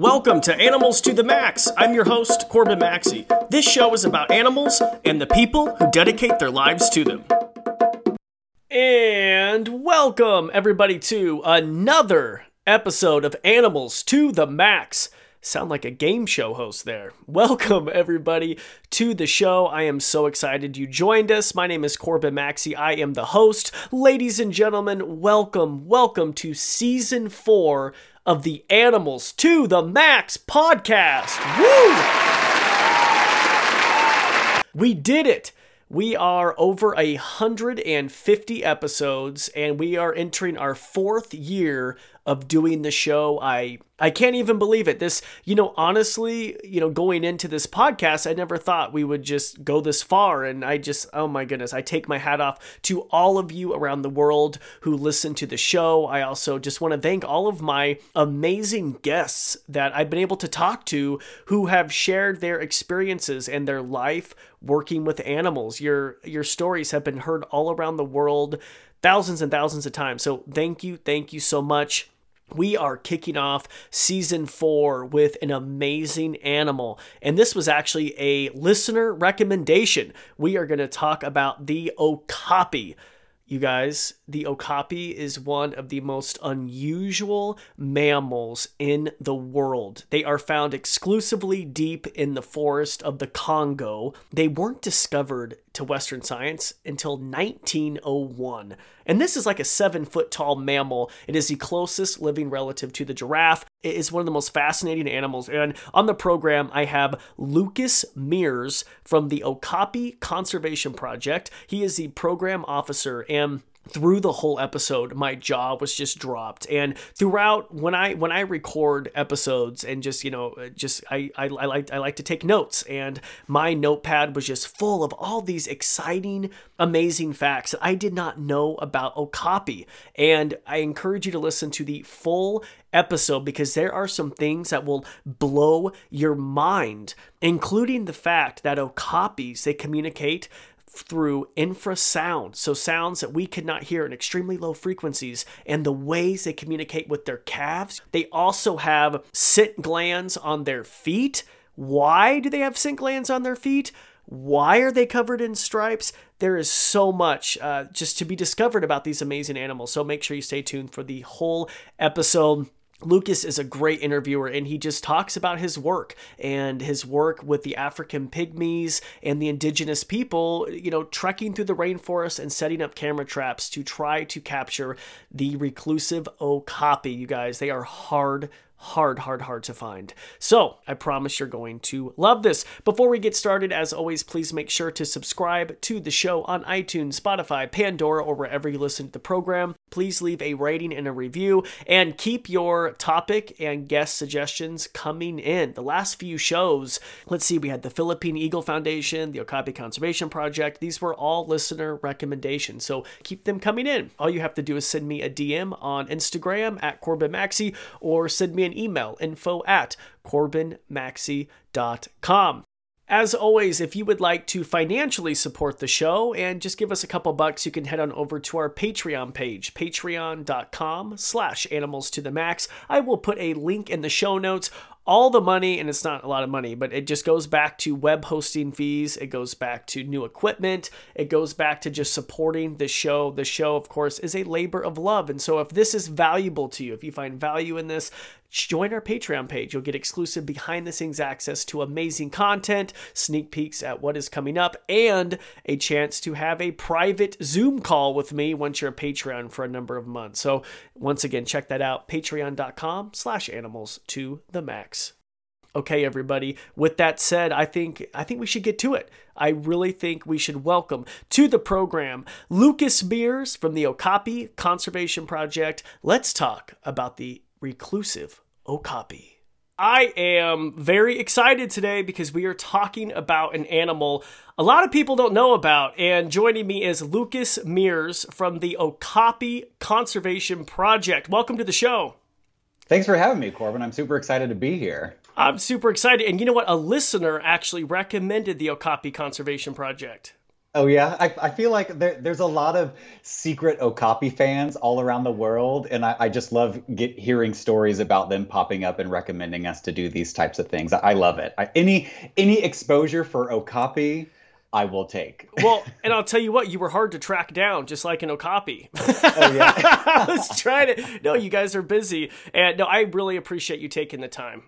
Welcome to Animals to the Max. I'm your host, Corbin Maxey. This show is about animals and the people who dedicate their lives to them. And welcome, everybody, to another episode of Animals to the Max. Sound like a game show host there. Welcome, everybody, to the show. I am so excited you joined us. My name is Corbin Maxey. I am the host. Ladies and gentlemen, welcome, welcome to season four of the Animals to the Max podcast. Woo! We did it. We are over a 150 episodes and we are entering our fourth year of doing the show. I I can't even believe it. This, you know, honestly, you know, going into this podcast, I never thought we would just go this far and I just oh my goodness, I take my hat off to all of you around the world who listen to the show. I also just want to thank all of my amazing guests that I've been able to talk to who have shared their experiences and their life working with animals. Your your stories have been heard all around the world thousands and thousands of times. So thank you, thank you so much. We are kicking off season four with an amazing animal. And this was actually a listener recommendation. We are going to talk about the okapi. You guys, the okapi is one of the most unusual mammals in the world. They are found exclusively deep in the forest of the Congo. They weren't discovered to Western science until 1901. And this is like a seven foot tall mammal. It is the closest living relative to the giraffe. Is one of the most fascinating animals. And on the program, I have Lucas Mears from the Okapi Conservation Project. He is the program officer and through the whole episode my jaw was just dropped. And throughout when i when i record episodes and just you know just i i, I like i like to take notes. And my notepad was just full of all these exciting amazing facts that i did not know about okapi. And i encourage you to listen to the full episode because there are some things that will blow your mind including the fact that okapis they communicate through infrasound, so sounds that we could not hear in extremely low frequencies, and the ways they communicate with their calves. They also have scent glands on their feet. Why do they have scent glands on their feet? Why are they covered in stripes? There is so much uh, just to be discovered about these amazing animals. So make sure you stay tuned for the whole episode. Lucas is a great interviewer and he just talks about his work and his work with the African pygmies and the indigenous people, you know, trekking through the rainforest and setting up camera traps to try to capture the reclusive okapi. You guys, they are hard hard, hard, hard to find. So I promise you're going to love this. Before we get started, as always, please make sure to subscribe to the show on iTunes, Spotify, Pandora, or wherever you listen to the program. Please leave a rating and a review and keep your topic and guest suggestions coming in. The last few shows, let's see, we had the Philippine Eagle Foundation, the Okapi Conservation Project. These were all listener recommendations. So keep them coming in. All you have to do is send me a DM on Instagram at Corbin Maxey or send me an email info at corbinmaxey.com. As always, if you would like to financially support the show and just give us a couple bucks, you can head on over to our Patreon page, patreon.com slash animals to the max. I will put a link in the show notes all the money, and it's not a lot of money, but it just goes back to web hosting fees. It goes back to new equipment. It goes back to just supporting the show. The show, of course, is a labor of love. And so if this is valuable to you, if you find value in this, join our Patreon page. You'll get exclusive behind the scenes access to amazing content, sneak peeks at what is coming up, and a chance to have a private Zoom call with me once you're a Patreon for a number of months. So once again, check that out, patreon.com slash animals to the max. Okay, everybody. With that said, I think I think we should get to it. I really think we should welcome to the program Lucas Mears from the Okapi Conservation Project. Let's talk about the reclusive okapi. I am very excited today because we are talking about an animal a lot of people don't know about. And joining me is Lucas Mears from the Okapi Conservation Project. Welcome to the show. Thanks for having me, Corbin. I'm super excited to be here. I'm super excited. And you know what? A listener actually recommended the Okapi Conservation Project. Oh yeah, I, I feel like there, there's a lot of secret Okapi fans all around the world, and I, I just love get hearing stories about them popping up and recommending us to do these types of things. I, I love it. I, any any exposure for Okapi, I will take. Well, and I'll tell you what, you were hard to track down, just like an Okapi. oh yeah, I was trying to. No, you guys are busy, and no, I really appreciate you taking the time.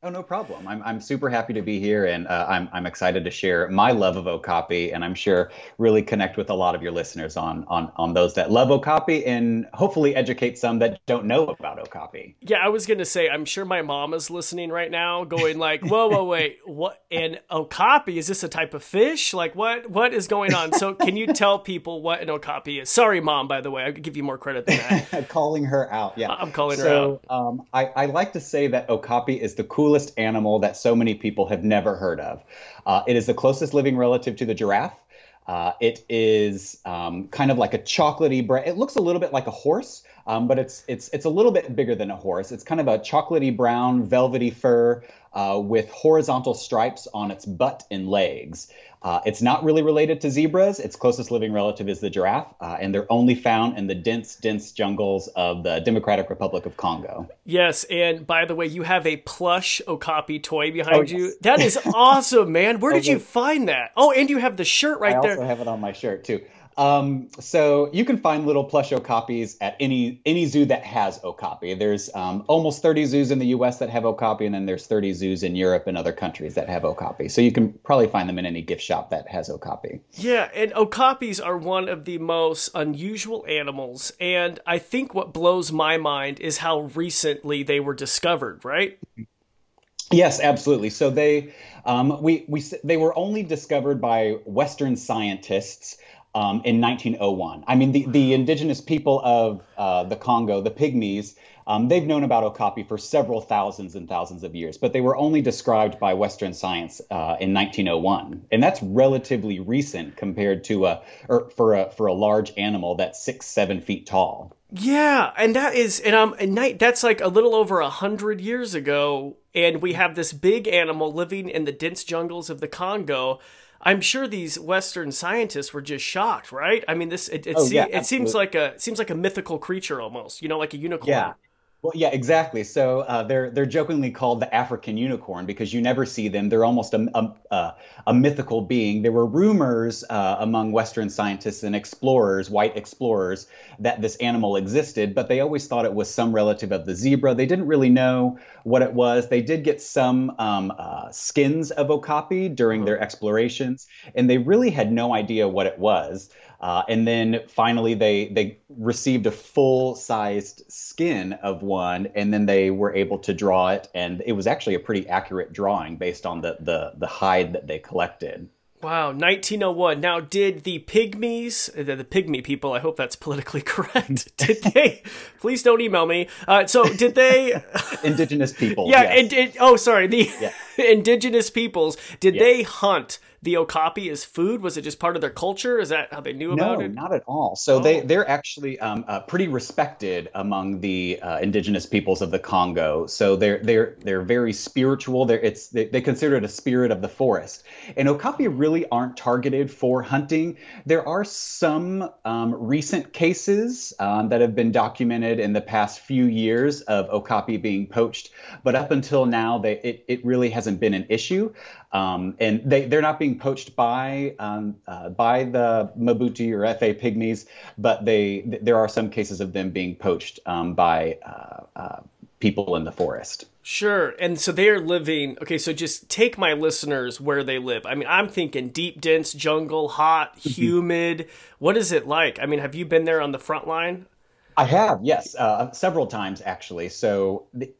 Oh, no problem. I'm, I'm super happy to be here and uh, I'm, I'm excited to share my love of Okapi and I'm sure really connect with a lot of your listeners on, on, on those that love Okapi and hopefully educate some that don't know about Okapi. Yeah, I was going to say, I'm sure my mom is listening right now going like, whoa, whoa, wait, what? And Okapi, is this a type of fish? Like what, what is going on? So can you tell people what an Okapi is? Sorry, mom, by the way, I could give you more credit than that. calling her out. Yeah. I'm calling so, her out. Um, I, I like to say that Okapi is the coolest coolest animal that so many people have never heard of. Uh, it is the closest living relative to the giraffe. Uh, it is um, kind of like a chocolatey brown. It looks a little bit like a horse, um, but it's it's it's a little bit bigger than a horse. It's kind of a chocolatey brown, velvety fur uh, with horizontal stripes on its butt and legs. Uh, it's not really related to zebras. Its closest living relative is the giraffe, uh, and they're only found in the dense, dense jungles of the Democratic Republic of Congo. Yes, and by the way, you have a plush Okapi toy behind oh, yes. you. That is awesome, man. Where did you find that? Oh, and you have the shirt right I there. I also have it on my shirt too. Um, so you can find little plush okapis at any any zoo that has okapi. There's um, almost 30 zoos in the U.S. that have okapi, and then there's 30 zoos in Europe and other countries that have okapi. So you can probably find them in any gift shop that has okapi. Yeah, and okapis are one of the most unusual animals, and I think what blows my mind is how recently they were discovered. Right? Yes, absolutely. So they um, we we they were only discovered by Western scientists um, in 1901. I mean, the, the indigenous people of uh, the Congo, the Pygmies, um, they've known about Okapi for several thousands and thousands of years, but they were only described by Western science uh, in 1901, and that's relatively recent compared to a or for a for a large animal that's six seven feet tall. Yeah, and that is, and um, and night that's like a little over a hundred years ago, and we have this big animal living in the dense jungles of the Congo I'm sure these Western scientists were just shocked, right? I mean, this it, it, oh, see, yeah, it seems like a seems like a mythical creature almost, you know, like a unicorn. Yeah, well, yeah, exactly. So uh, they're they're jokingly called the African unicorn because you never see them. They're almost a a, a mythical being. There were rumors uh, among Western scientists and explorers, white explorers, that this animal existed, but they always thought it was some relative of the zebra. They didn't really know what it was. They did get some um, uh, skins of okapi during their explorations, and they really had no idea what it was. Uh, and then finally, they they received a full sized skin of one, and then they were able to draw it, and it was actually a pretty accurate drawing based on the the, the hide that they collected. Wow, 1901. Now, did the pygmies, the, the pygmy people, I hope that's politically correct, did they, please don't email me. Uh, so, did they. indigenous people. Yeah, yes. and, and, oh, sorry, the yeah. indigenous peoples, did yes. they hunt the okapi as food? Was it just part of their culture? Is that how they knew about it? no, not at all. So oh. they they're actually um, uh, pretty respected among the uh, indigenous peoples of the Congo. So they're they're they're very spiritual. They're it's they, they consider it a spirit of the forest. And okapi really aren't targeted for hunting. There are some um, recent cases um, that have been documented in the past few years of okapi being poached, but up until now, they it, it really hasn't been an issue. Um, and they, they're not being poached by um, uh, by the Mabuti or Efe pygmies, but they there are some cases of them being poached um, by uh, uh, people in the forest. Sure. And so they are living, okay, so just take my listeners where they live. I mean, I'm thinking deep, dense jungle, hot, mm-hmm. humid. what is it like? I mean, have you been there on the front line? I have, yes, uh, several times actually. So the,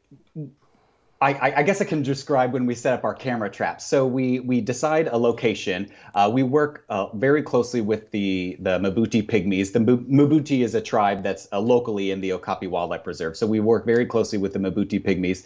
I, I, guess I can describe when we set up our camera traps. So we we decide a location. Uh, we work uh, very closely with the the Mabuti pygmies. The Mabuti is a tribe that's uh, locally in the Okapi Wildlife Reserve. So we work very closely with the Mabuti pygmies,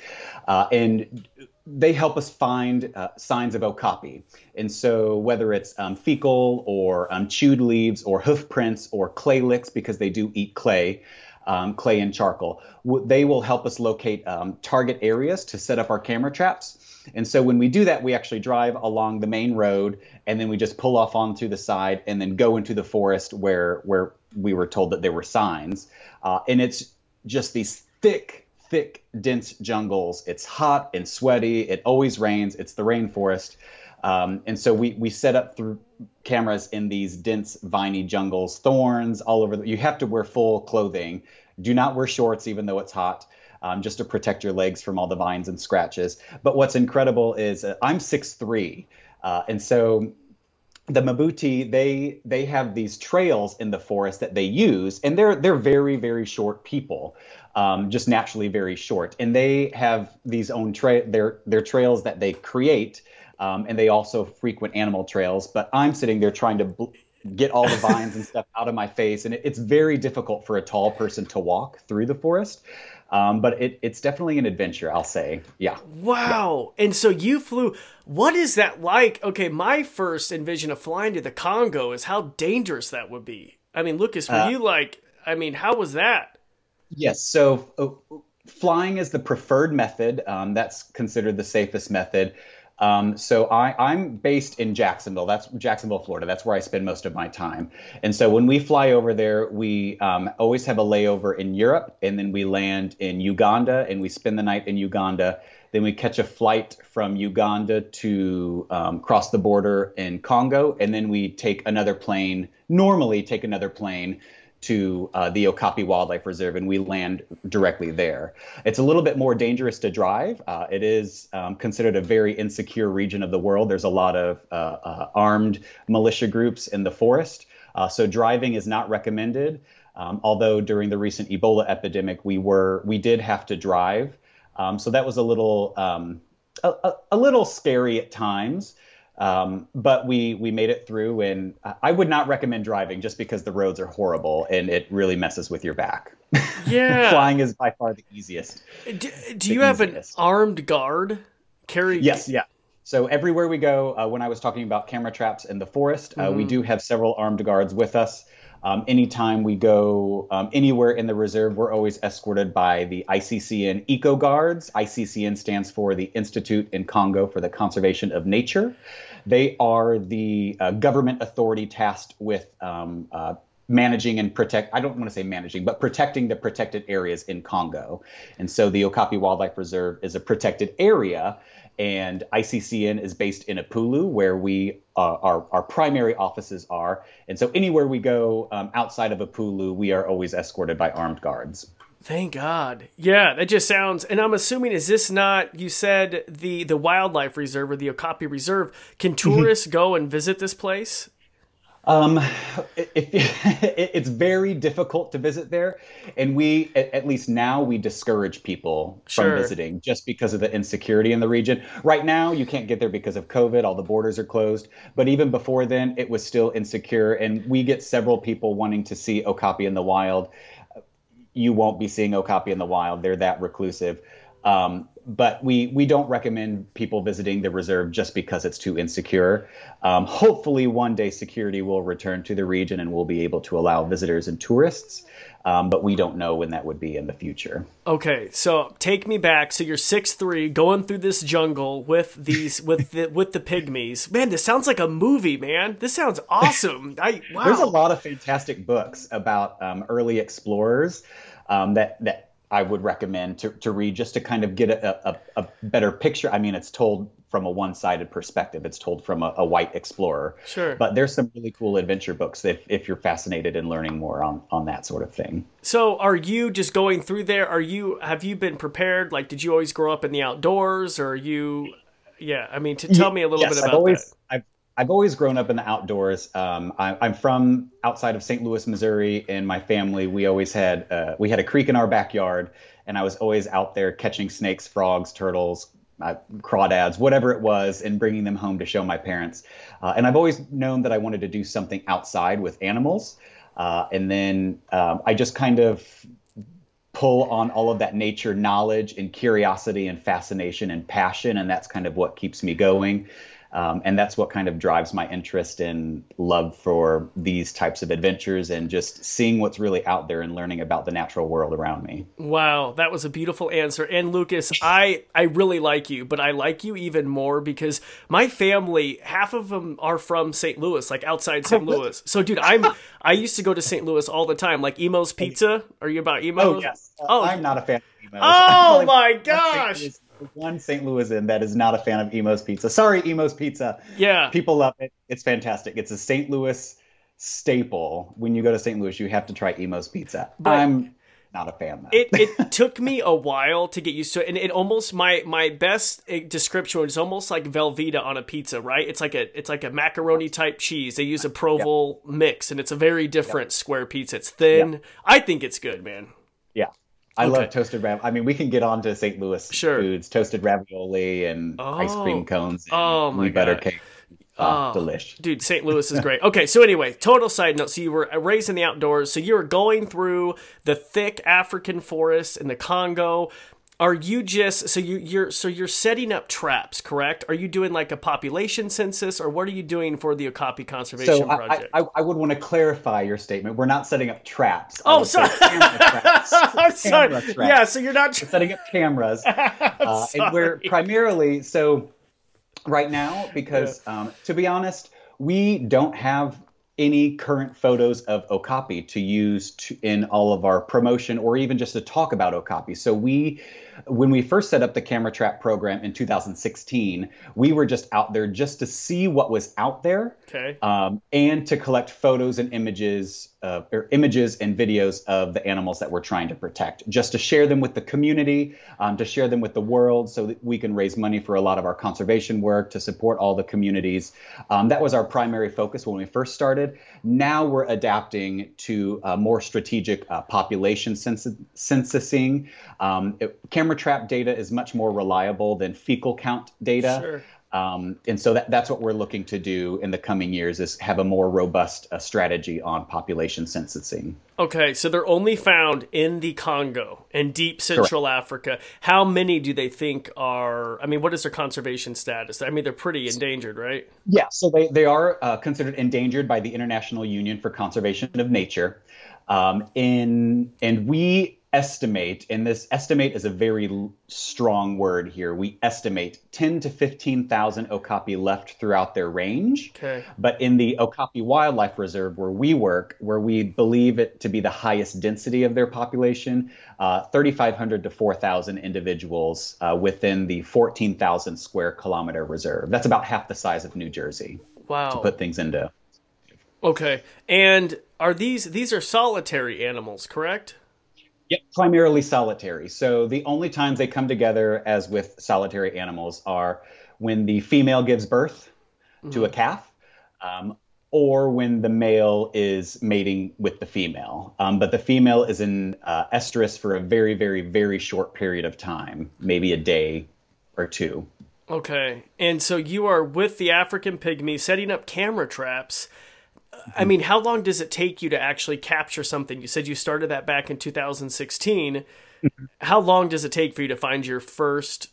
uh, and they help us find uh, signs of Okapi. And so whether it's um, fecal or um, chewed leaves or hoof prints or clay licks because they do eat clay. Um, clay and charcoal. They will help us locate um, target areas to set up our camera traps. And so when we do that, we actually drive along the main road and then we just pull off onto the side and then go into the forest where where we were told that there were signs. Uh, and it's just these thick, thick, dense jungles. It's hot and sweaty. It always rains. It's the rainforest. Um, and so we we set up through cameras in these dense viney jungles, thorns all over. The, you have to wear full clothing. Do not wear shorts, even though it's hot um, just to protect your legs from all the vines and scratches. But what's incredible is uh, I'm 6'3", uh, and so the Mabuti they they have these trails in the forest that they use, and they're they're very very short people, um, just naturally very short, and they have these own tra- their their trails that they create. Um, and they also frequent animal trails. But I'm sitting there trying to bl- get all the vines and stuff out of my face, and it, it's very difficult for a tall person to walk through the forest. Um, but it, it's definitely an adventure, I'll say. Yeah. Wow. Yeah. And so you flew. What is that like? Okay, my first envision of flying to the Congo is how dangerous that would be. I mean, Lucas, were uh, you like, I mean, how was that? Yes. So uh, flying is the preferred method. Um, that's considered the safest method. Um, so I, am based in Jacksonville. That's Jacksonville, Florida. That's where I spend most of my time. And so when we fly over there, we um, always have a layover in Europe, and then we land in Uganda, and we spend the night in Uganda. Then we catch a flight from Uganda to um, cross the border in Congo, and then we take another plane. Normally, take another plane to uh, the Okapi Wildlife Reserve, and we land directly there. It's a little bit more dangerous to drive. Uh, it is um, considered a very insecure region of the world. There's a lot of uh, uh armed militia groups in the forest, uh, so driving is not recommended. Um, although during the recent Ebola epidemic, we were we did have to drive, um, so that was a little um, a, a, little scary at times. Um, but we we made it through, and I would not recommend driving just because the roads are horrible and it really messes with your back. Yeah, flying is by far the easiest. Do, do you have easiest. an armed guard carry? Yes, yeah. So everywhere we go, uh, when I was talking about camera traps in the forest, uh, mm-hmm. we do have several armed guards with us. Um, anytime we go um, anywhere in the reserve, we're always escorted by the ICCN Eco Guards. ICCN stands for the Institute in Congo for the Conservation of Nature. They are the uh, government authority tasked with um, uh, managing and protect i don't want to say managing but protecting the protected areas in congo and so the okapi wildlife reserve is a protected area and ICCN is based in Epulu where we uh, our our primary offices are. And so anywhere we go um, outside of Epulu, we are always escorted by armed guards. Thank God. Yeah, that just sounds. And I'm assuming is this not? You said the the wildlife reserve or the Okapi Reserve. Can mm-hmm. tourists go and visit this place? Um, it, it, it's very difficult to visit there, and we, at, at least now, we discourage people from visiting just because of the insecurity in the region. Right now, you can't get there because of COVID; all the borders are closed. But even before then, it was still insecure, and we get several people wanting to see Okapi in the wild. You won't be seeing Okapi in the wild; they're that reclusive. Um, but we we don't recommend people visiting the reserve just because it's too insecure. Um, hopefully, one day security will return to the region and we'll be able to allow visitors and tourists. Um, but we don't know when that would be in the future. Okay, so take me back. So you're six three, going through this jungle with these with the with the pygmies. Man, this sounds like a movie, man. This sounds awesome. I wow. There's a lot of fantastic books about um, early explorers um, that that I would recommend to, to read just to kind of get a, a, a better picture. I mean, it's told from a one sided perspective, it's told from a, a, white explorer. Sure. But there's some really cool adventure books if, if you're fascinated in learning more on, on that sort of thing. So, are you just going through there? Are you, have you been prepared? Like, did you always grow up in the outdoors or are you, yeah, I mean, to tell me a little yes, bit about I've always, that. I've, I've always grown up in the outdoors. Um, I, am from outside of St. Louis, Missouri, and my family we always had uh, we had a creek in our backyard, and I was always out there catching snakes, frogs, turtles, uh, crawdads, whatever it was, and bringing them home to show my parents. Uh, and I've always known that I wanted to do something outside with animals. Uh, and then um, I just kind of pull on all of that nature knowledge and curiosity and fascination and passion, and that's kind of what keeps me going. Um, and that's what kind of drives my interest in love for these types of adventures and just seeing what's really out there and learning about the natural world around me. Wow, that was a beautiful answer. And Lucas, I I really like you, but I like you even more because my family, half of them are from St. Louis, like outside St. Louis. So, dude, I'm I used to go to St. Louis all the time, like Imo's Pizza. Are you about Imo's? Oh yes. oh, I'm not a fan. Oh my gosh one St. Louisan that is not a fan of Imo's Pizza. Sorry, Imo's Pizza. Yeah. People love it. It's fantastic. It's a St. Louis staple. When you go to St. Louis, you have to try Imo's Pizza. But I'm not a fan. It it took me a while to get used to it, and it almost my my best eh, description was almost like Velveeta on a pizza, right? It's like a it's like a macaroni type cheese. They use a Provolone yep. mix, and it's a very different yep. square pizza. It's thin. Yep. I think it's good, man. I okay. love toasted rav. I mean, we can get on to St. Louis sure. foods, toasted ravioli and oh. ice cream oh. cones and oh my butter cake. Oh, oh, delish. Dude, St. Louis is great. Okay, so anyway, total side note. So you were raised in the outdoors. So you were going through the thick African forest in the Congo are you just so you you're so you're setting up traps correct are you doing like a population census or what are you doing for the okapi conservation so project I, I, I, would want to clarify your statement we're not setting up traps oh sorry traps. i'm sorry traps. yeah so you're not tra- setting up cameras uh, and we're primarily so right now because yeah. um, to be honest we don't have any current photos of Okapi to use to, in all of our promotion or even just to talk about Okapi. So we when we first set up the camera trap program in 2016, we were just out there just to see what was out there, okay. um, and to collect photos and images, or images and videos of the animals that we're trying to protect, just to share them with the community, um, to share them with the world, so that we can raise money for a lot of our conservation work to support all the communities. Um, that was our primary focus when we first started. Now we're adapting to uh, more strategic uh, population census- censusing. Um, it, camera trap data is much more reliable than fecal count data. Sure. Um, and so that, that's what we're looking to do in the coming years is have a more robust uh, strategy on population censusing. Okay, so they're only found in the Congo and deep Central Correct. Africa. How many do they think are? I mean, what is their conservation status? I mean, they're pretty endangered, right? Yeah, so they they are uh, considered endangered by the International Union for Conservation of Nature. Um, in and we estimate, and this estimate is a very strong word here. We estimate 10 to 15,000 okapi left throughout their range. Okay. But in the Okapi Wildlife Reserve, where we work, where we believe it to be the highest density of their population, uh, 3,500 to 4,000 individuals uh, within the 14,000 square kilometer reserve. That's about half the size of New Jersey. Wow. To put things into. Okay. And are these these are solitary animals, correct? Yep, primarily solitary. So the only times they come together, as with solitary animals, are when the female gives birth mm-hmm. to a mm-hmm. calf, um, or when the male is mating with the female. Um, but the female is in uh, estrus for a very, very, very short period of time, maybe a day or two. Okay, and so you are with the African pygmy setting up camera traps I mean, how long does it take you to actually capture something? You said you started that back in 2016. Mm-hmm. how long does it take for you to find your first,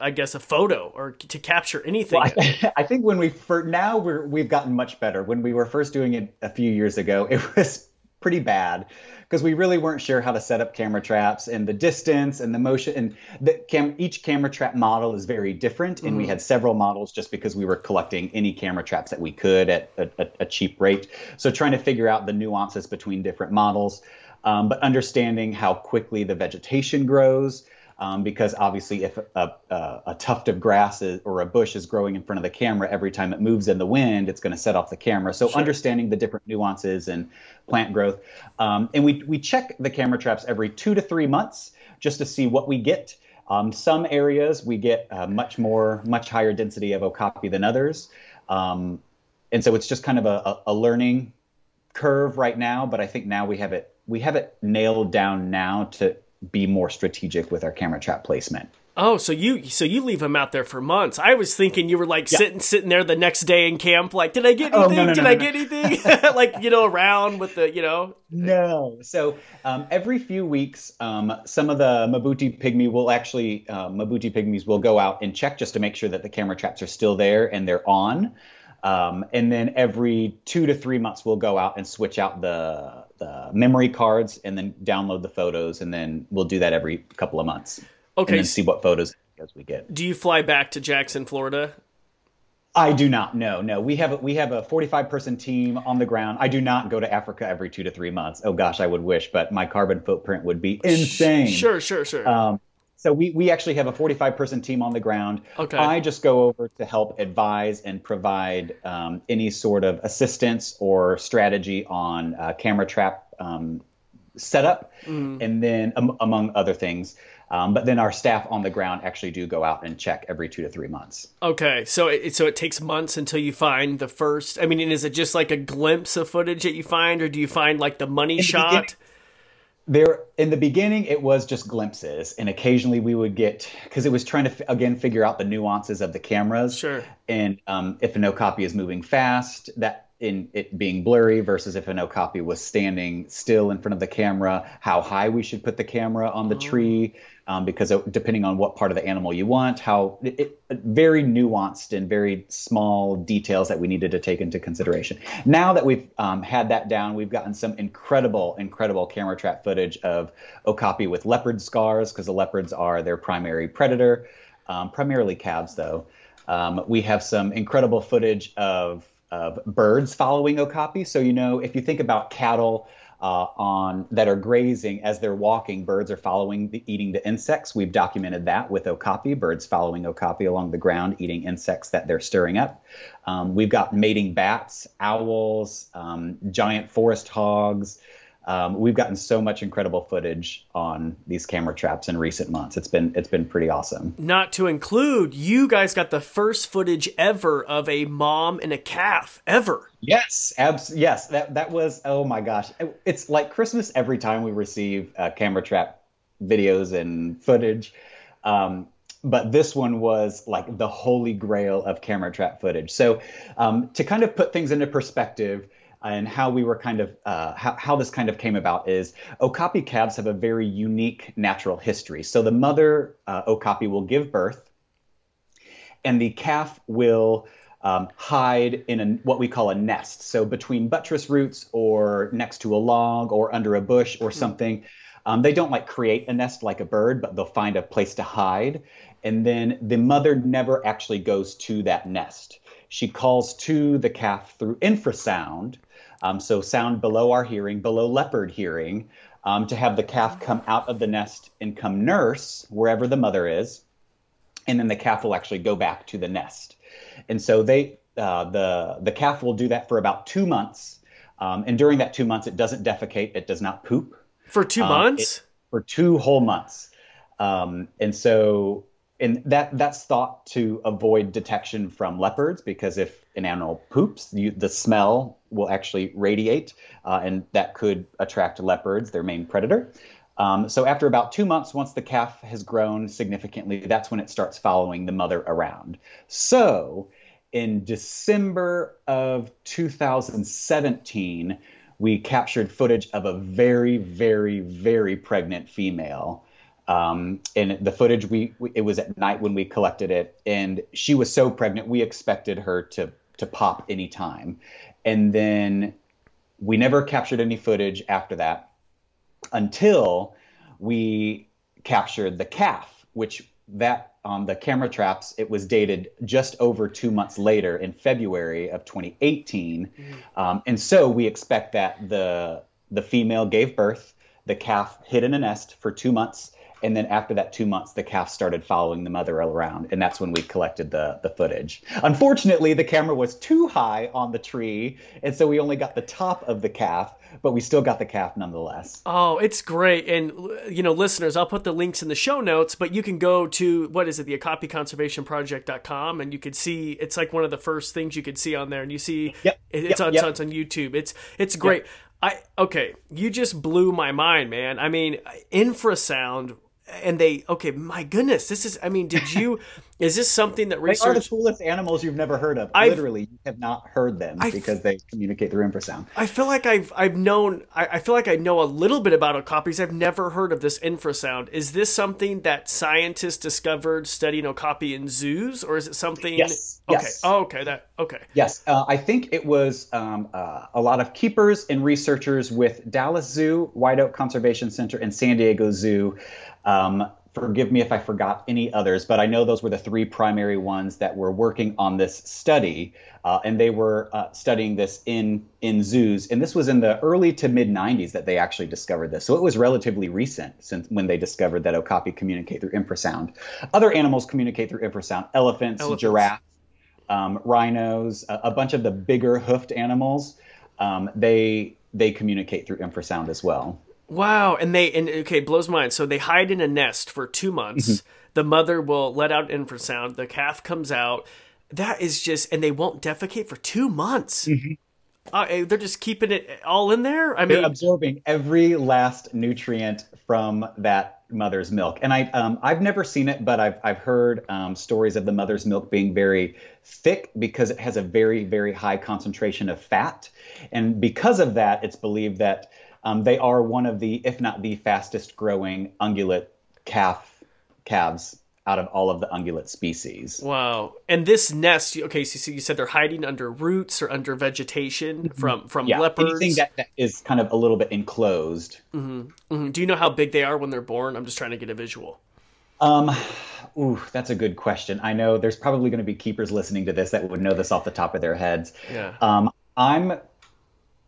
I guess, a photo or to capture anything? Well, I, I, think when we for now we're we've gotten much better. When we were first doing it a few years ago, it was pretty bad because we really weren't sure how to set up camera traps and the distance and the motion and the cam each camera trap model is very different and mm. we mm-hmm. had several models just because we were collecting any camera traps that we could at a, a, a cheap rate so trying to figure out the nuances between different models um, but understanding how quickly the vegetation grows um, because obviously if a, a, a, tuft of grass is, or a bush is growing in front of the camera every time it moves in the wind it's going to set off the camera. So sure. understanding the different nuances and plant growth. Um, and we, we check the camera traps every two to three months just to see what we get. Um, some areas we get uh, much more much higher density of okapi than others. Um, and so it's just kind of a, a learning curve right now but i think now we have it we have it nailed down now to be more strategic with our camera trap placement. Oh, so you so you leave them out there for months? I was thinking you were like Yeah. sitting sitting there the next day in camp, like, did I get Oh, no, anything? no, did no, I get anything? like you know, around with the you know. No. So um, every few weeks, um, some of the Mabuti pygmy will actually, uh, Mabuti pygmies will go out and check just to make sure that the camera traps are still there and they're on. Um, and then every two to three months, we'll go out and switch out the, the memory cards and then download the photos. And then we'll do that every couple of months. Okay, And then see what photos as we get. do you fly back to Jackson, Florida? I do not. No, no. We have a, we have a 45 person team on the ground. I do not go to Africa every two to three months. Oh gosh, I would wish, but my carbon footprint would be insane. Sure, sure, sure. Um, so we, we actually have a 45 person team on the ground. Okay. I just go over to help advise and provide um, any sort of assistance or strategy on uh, camera trap um, setup, Mm. and then um, among other things. Um, but then our staff on the ground actually do go out and check every two to three months. Okay, so it so it takes months until you find the first. I mean, is it just like a glimpse of footage that you find, or do you find like the money the shot? beginning- There, in the beginning, it was just glimpses, and occasionally we would get because it was trying to f- again figure out the nuances of the cameras. Sure. And um, if an okapi is moving fast, that in it being blurry versus if an okapi was standing still in front of the camera, how high we should put the camera on the tree, um, because it, depending on what part of the animal you want, how it, it, very nuanced and very small details that we needed to take into consideration. Now that we've um, had that down, we've gotten some incredible, incredible camera trap footage of okapi with leopard scars because the leopards are their primary predator, um, primarily calves though. Um, we have some incredible footage of, of birds following okapi. So, you know, if you think about cattle uh, on that are grazing as they're walking, birds are following the, eating the insects. We've documented that with okapi, birds following okapi along the ground, eating insects that they're stirring up. Um, we've got mating bats, owls, um, giant forest hogs. Um, we've gotten so much incredible footage on these camera traps in recent months. It's been it's been pretty awesome. Not to include, you guys got the first footage ever of a mom and a calf ever. Yes, abs- yes. That that was oh my gosh. It's like Christmas every time we receive uh, camera trap videos and footage. Um, but this one was like the holy grail of camera trap footage. So um, to kind of put things into perspective and how we were kind of uh, how, how this kind of came about is okapi calves have a very unique natural history. So the mother uh, okapi will give birth and the calf will um, hide in a, what we call a nest. So between buttress roots or next to a log or under a bush or something. Um, they don't like create a nest like a bird, but they'll find a place to hide. And then the mother never actually goes to that nest. She calls to the calf through infrasound, um, so sound below our hearing, below leopard hearing, um, to have the calf come out of the nest and come nurse wherever the mother is and then the calf will actually go back to the nest. And so they, uh, the the calf will do that for about two months, um, and during that two months, it doesn't defecate, it does not poop For two Um, months? for two whole months. Um, and so, and that that's thought to avoid detection from leopards because if an animal poops, you, the smell will actually radiate, uh, and that could attract leopards, their main predator. Um, so after about two months, once the calf has grown significantly, that's when it starts following the mother around. So in December of 2017, we captured footage of a very, very, very pregnant female. Um, and the footage we, we it was at night when we collected it, and she was so pregnant we expected her to to pop any time, and then we never captured any footage after that until we captured the calf, which that on the camera traps it was dated just over two months later in February of 2018, um, and so we expect that the the female gave birth, the calf hid in a nest for two months, and then after that two months, the calf started following the mother around, and that's when we collected the the footage. Unfortunately, the camera was too high on the tree, and so we only got the top of the calf, but we still got the calf nonetheless. Oh, it's great. And, you know, listeners, I'll put the links in the show notes, but you can go to, what is it, the okapiconservationproject.com, and you could see, it's like one of the first things you could see on there. And you see, Yep, it- yep, it's, on, yep. it's on YouTube. It's, it's great. I, okay, you just blew my mind, man. I mean, infrasound, and they okay my goodness this is i mean did you is this something that They are the coolest animals you've never heard of. I've- Literally, you have not heard them I've- because they communicate through infrasound. i feel like i've i've known I, I feel like i know a little bit about okapis i've never heard of this infrasound is this something that scientists discovered studying okapi in zoos or is it something Yes, okay yes. oh, okay that okay Yes, uh, I think it was um, uh, a lot of keepers and researchers with Dallas Zoo, White Oak Conservation Center, and San Diego Zoo. Um, forgive me if I forgot any others, but I know those were the three primary ones that were working on this study, uh, and they were uh, studying this in in zoos. And this was in the early to mid '90s that they actually discovered this, so it was relatively recent since when they discovered that okapi communicate through infrasound. Other animals communicate through infrasound: elephants, Elephants. giraffes um, rhinos, a, a bunch of the bigger hoofed animals, um, they they communicate through infrasound as well. Wow, and they and okay, blows my mind. So they hide in a nest for two months. Mm-hmm. The mother will let out infrasound. The calf comes out. That is just, and they won't defecate for two months. Uh, eh, they're just keeping it all in there. I Mm-hmm. They're mean, absorbing every last nutrient from that mother's milk. And I um, I've never seen it, but I've I've heard um, stories of the mother's milk being very thick because it has a very very high concentration of fat, and because of that, it's believed that um, they are one of the, if not the fastest growing ungulate calf calves out of all of the ungulate species. wow. And this nest, okay, so, you said they're hiding under roots or under vegetation from from Mm-hmm. Yeah, leopards. anything that, that is kind of a little bit enclosed. Mhm. Do you know how big they are when they're born? I'm just trying to get a visual. Um, ooh, that's a good question. I know there's probably going to be keepers listening to this that would know this off the top of their heads. Yeah. Um, I'm.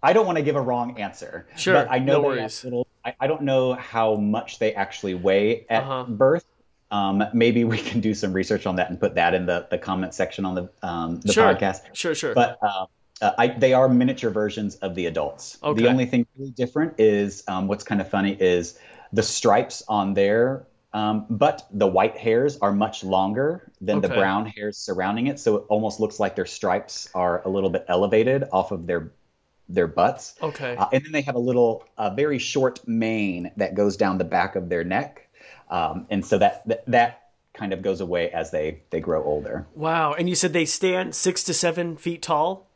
I don't want to give a wrong answer. Sure, But I know no worries. little. I, I don't know how much they actually weigh at Uh-huh. birth. Um, maybe we can do some research on that and put that in the, the comment section on the um, the Sure. podcast. Sure, sure. But uh, uh, I, they are miniature versions of the adults. Okay. The only thing really different is um, what's kind of funny is the stripes on their um, but the white hairs are much longer than the brown hairs surrounding it, so it almost looks like their stripes are a little bit elevated off of their their butts. okay. Uh, and then they have a little, uh, very short mane that goes down the back of their neck, um, and so that, that that kind of goes away as they they grow older. wow. And you said they stand six to seven feet tall.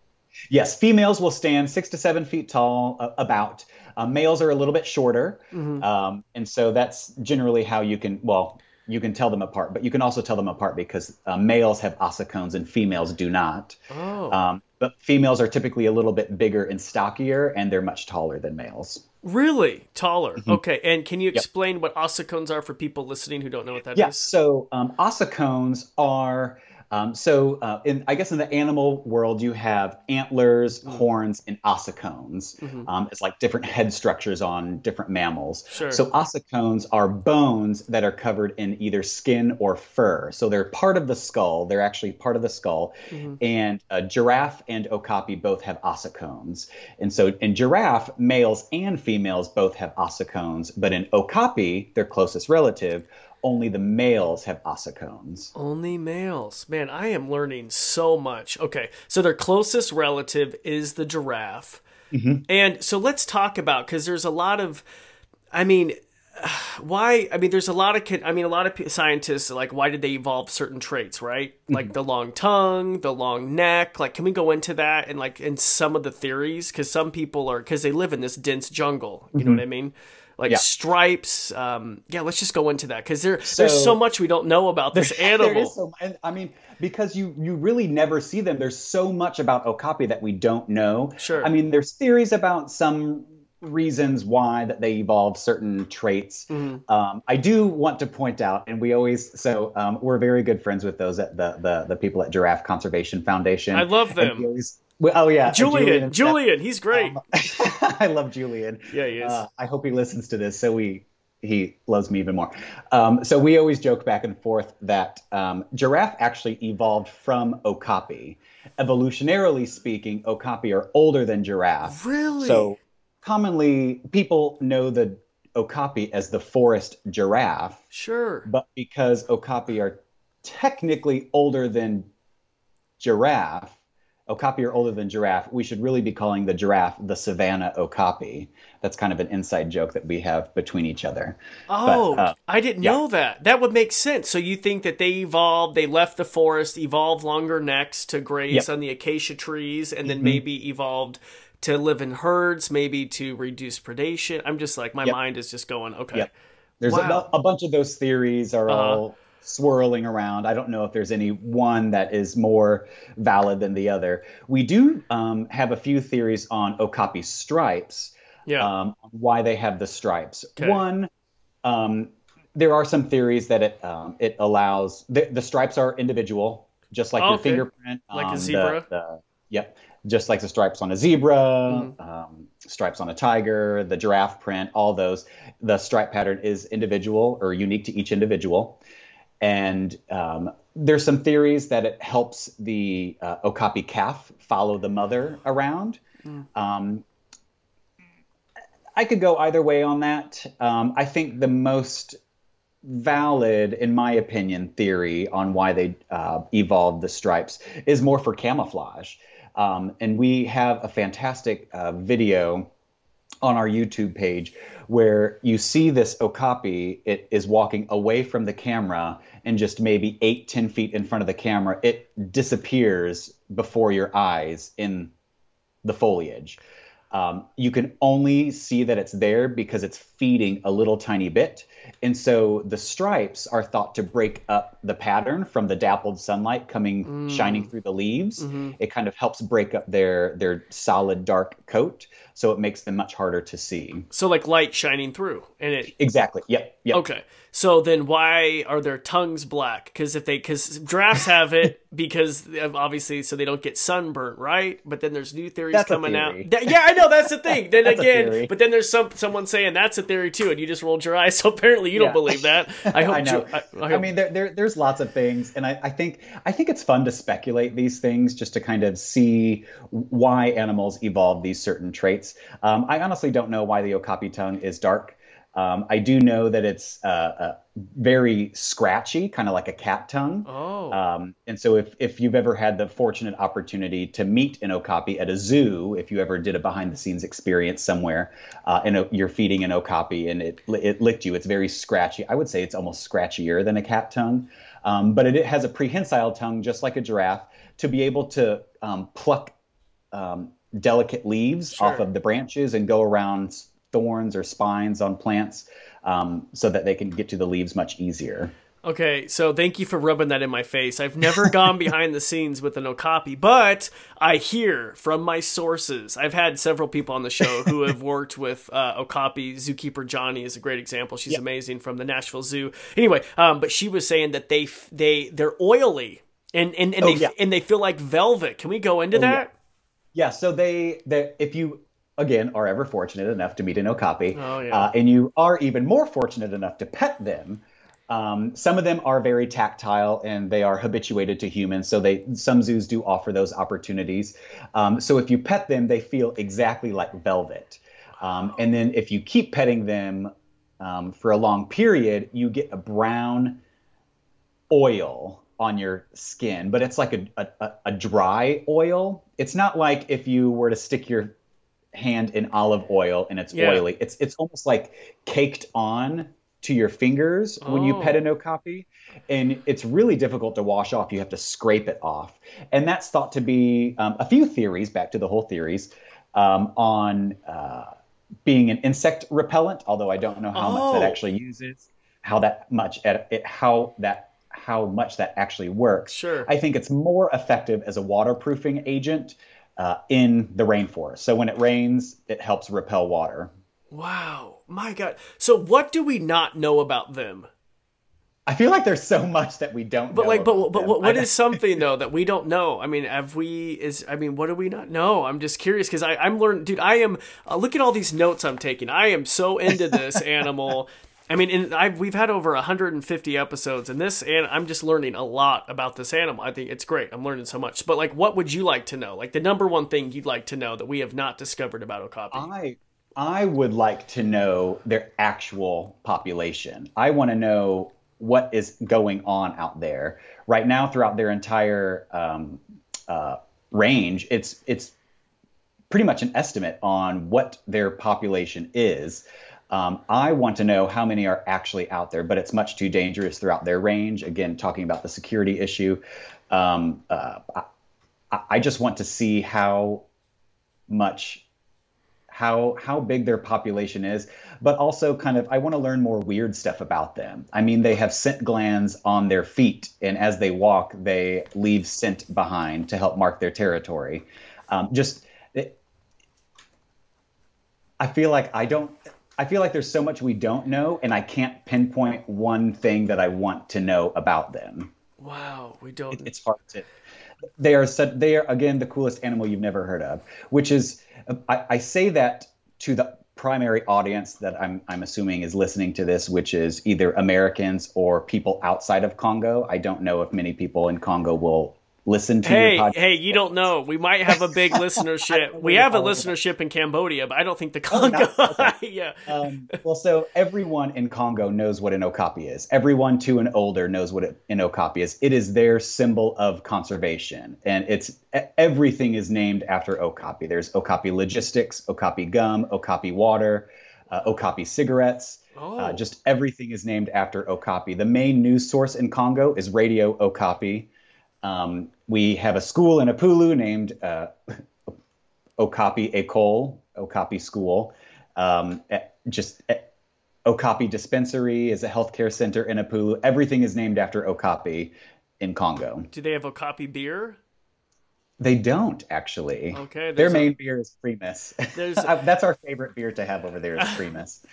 Yes, females will stand six to seven feet tall, uh, about. Uh, males are a little bit shorter, Mm-hmm. um, and so that's generally how you can. Well, you can tell them apart, but you can also tell them apart because uh, males have ossicones and females do not. Oh. Um, but females are typically a little bit bigger and stockier, and they're much taller than males. Really taller. Mm-hmm. Okay, and can you explain what ossicones are for people listening who don't know what that is? Yeah. So um, ossicones are um, so uh, in I guess in the animal world you have antlers, Mm-hmm. horns, and ossicones. Um, it's like different head structures on different mammals. Sure. So ossicones are bones that are covered in either skin or fur. So they're part of the skull. They're actually part of the skull. Mm-hmm. And a giraffe and okapi both have ossicones. And so in giraffe, males and females both have ossicones, but in okapi, their closest relative, only the males have ossicones. Only males. Man, I am learning so much. Okay, so their closest relative is the giraffe. Mm-hmm. And so let's talk about because there's a lot of, I mean, why? I mean, there's a lot of, I mean, a lot of scientists are like, why did they evolve certain traits, right? Mm-hmm. Like the long tongue, the long neck. Like, can we go into that and like in some of the theories? Because some people are, because they live in this dense jungle. You know what I mean? Like Mm-hmm. Yeah. stripes. Um, yeah, let's just go into that because there, there's so So- much we don't know about this There animal. is so, and I mean, because you you really never see them. There's so much about okapi that we don't know. Sure. I mean, there's theories about some reasons why that they evolved certain traits. Mm-hmm. Um, I do want to point out, and we always so um, we're very good friends with those at the the, the people at Giraffe Conservation Foundation. I love them. always- oh yeah, Julian, and Julian, he's great. Steph. I love Julian. Yeah, he is. Uh, I hope he listens to this, so we he loves me even more. Um, so we always joke back and forth that um, giraffe actually evolved from okapi. Evolutionarily speaking, okapi are older than giraffe. Really? So commonly, people know the okapi as the forest giraffe, sure. but because okapi are technically older than giraffe, okapi are older than giraffe, we should really be calling the giraffe the Savannah okapi. That's kind of an inside joke that we have between each other. Oh, but, uh, I didn't yeah. know that. That would make sense. So you think that they evolved, they left the forest, evolved longer necks to graze yep. on the acacia trees, and then mm-hmm. maybe evolved to live in herds, maybe to reduce predation. I'm just like my yep. mind is just going, okay. Yep. There's wow. a, a, bunch of those theories are uh-huh. all swirling around. I don't know if there's any one that is more valid than the other. We do um, have a few theories on Okapi stripes. Yeah. Um, why they have the stripes. Okay. One, um, there are some theories that it um, it allows the, the, stripes are individual, just like oh, your okay. fingerprint, like a zebra. The, the, yep, just like the stripes on a zebra, mm. stripes on a tiger, the giraffe print, all those. The stripe pattern is individual or unique to each individual. And um, there's some theories that it helps the uh, okapi calf follow the mother around. Mm. Um, I could go either way on that. Um, I think the most valid, in my opinion, theory on why they uh, evolved the stripes is more for camouflage. Um, and we have a fantastic uh, video on our YouTube page where you see this okapi, it is walking away from the camera and just maybe eight, ten feet in front of the camera, it disappears before your eyes in the foliage. Um, you can only see that it's there because it's feeding a little tiny bit. And so the stripes are thought to break up the pattern from the dappled sunlight coming mm. shining through the leaves. Mm-hmm. It kind of helps break up their their solid dark coat, so it makes them much harder to see. So like light shining through, and it exactly. Yep. Yep. Okay. So then why are their tongues black? Because if they, because giraffes have it because obviously so they don't get sunburnt, right? But then there's new theories that's coming out. That, yeah, I know that's the thing. Then again, but then there's some someone saying that's a theory too, and you just rolled your eyes. So apparently you yeah. don't believe that. I hope. I know. I, I, hope. I, mean, there, there there's lots of things, and I, I think I think it's fun to speculate these things just to kind of see why animals evolve these certain traits. Um, I honestly don't know why the okapi tongue is dark. Um, I do know that it's uh, uh, very scratchy, kind of like a cat tongue. Oh. Um, and so if, if you've ever had the fortunate opportunity to meet an okapi at a zoo, if you ever did a behind the scenes experience somewhere, uh, and you're feeding an okapi and it, it licked you, it's very scratchy. I would say it's almost scratchier than a cat tongue. Um, but it has a prehensile tongue, just like a giraffe, to be able to um, pluck um, delicate leaves sure. off of the branches and go around thorns or spines on plants um, so that they can get to the leaves much easier. Okay, so thank you for rubbing that in my face. I've never gone behind the scenes with an okapi, but I hear from my sources. I've had several people on the show who have worked with uh, okapi. Zookeeper Johnny is a great example. She's yep. amazing from the Nashville Zoo. Anyway, um, but she was saying that they they they're oily and and, and oh, they yeah. and they feel like velvet. Can we go into oh, that? Yeah. yeah. So they they if you again, are ever fortunate enough to meet an okapi, oh, yeah. uh, and you are even more fortunate enough to pet them, um, some of them are very tactile and they are habituated to humans. So they some zoos do offer those opportunities. Um, so if you pet them, they feel exactly like velvet. Um, and then if you keep petting them um, for a long period, you get a brown oil on your skin, but it's like a, a, a dry oil. It's not like if you were to stick your hand in olive oil and it's yeah. oily. It's it's almost like caked on to your fingers oh. when you pet an oh. okapi and it's really difficult to wash off you have to scrape it off and that's thought to be um, a few theories back to the whole theories um, on uh, being an insect repellent although i don't know how oh. much that oh. actually uses how that much it, how that how much that actually works sure i think it's more effective as a waterproofing agent uh, in the rainforest. So when it rains, it helps repel water. Wow, my God! So what do we not know about them? I feel like there's so much that we don't. But like, but but what, what is something though that we don't know? I mean, have we? Is I mean, what do we not know? I'm just curious because I'm learning, dude. I am. Uh, look at all these notes I'm taking. I am so into this animal I mean, I've, we've had over 150 episodes, and this, and I'm just learning a lot about this animal. I think it's great. I'm learning so much. But like, what would you like to know? Like the number one thing you'd like to know that we have not discovered about okapi? I I would like to know their actual population. I want to know what is going on out there right now throughout their entire um, uh, range. It's it's pretty much an estimate on what their population is. Um, I want to know how many are actually out there, but it's much too dangerous throughout their range. Again, talking about the security issue, um, uh, I, I just want to see how much how how big their population is, but also kind of I want to learn more weird stuff about them. I mean, they have scent glands on their feet, and as they walk, they leave scent behind to help mark their territory. Um, just it, I feel like I don't. I feel like there's so much we don't know, and I can't pinpoint one thing that I want to know about them. Wow, we don't. It, it's hard to. They are such. They are again the coolest animal you've never heard of, which is I, I say that to the primary audience that I'm, I'm assuming is listening to this, which is either Americans or people outside of Congo. I don't know if many people in Congo will listen to hey. Hey, you don't know. We might have a big listenership. we have a listenership in Cambodia, but I don't think the Oh, Congo. okay. yeah. Um, well, so everyone in Congo knows what an okapi is. Everyone two and older knows what an okapi is. It is their symbol of conservation, and it's everything is named after okapi. There's okapi logistics, okapi gum, okapi water, uh, okapi cigarettes. Oh. Uh, just everything is named after okapi. The main news source in Congo is Radio Okapi. Um, we have a school in Epulu named uh, Okapi Ecole, Okapi School. Um, eh, just eh, Okapi Dispensary is a healthcare center in Epulu. Everything is named after Okapi in Congo. Do they have Okapi beer? They don't actually. Okay, Their there's a- main beer is Primus. There's- That's our favorite beer to have over there is Primus.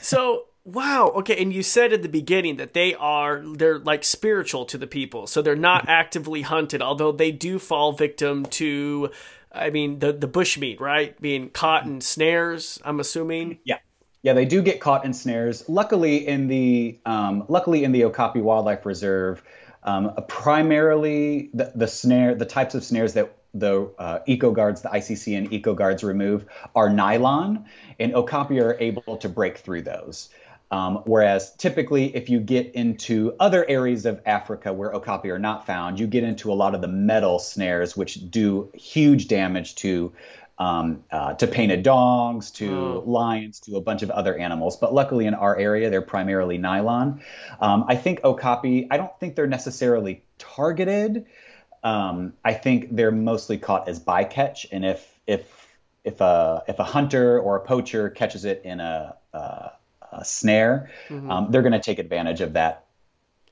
So wow, okay, and you said at the beginning that they are they're like spiritual to the people, so they're not Mm-hmm. actively hunted, although they do fall victim to, I mean, the the bushmeat, right? Being caught in snares. I'm assuming. Yeah. Yeah, they do get caught in snares. Luckily, in the um, luckily in the Okapi Wildlife Reserve, um, primarily the, the snare, the types of snares that the uh, eco guards, the ICCN eco guards remove are nylon, and Okapi are able to break through those. Um, whereas typically, if you get into other areas of Africa where okapi are not found, you get into a lot of the metal snares, which do huge damage to um, uh, to painted dogs, to Oh. lions, to a bunch of other animals. But luckily, in our area, they're primarily nylon. Um, I think okapi. I don't think they're necessarily targeted. Um, I think they're mostly caught as bycatch, and if if if a if a hunter or a poacher catches it in a, a, a snare, um, they're going to take advantage of that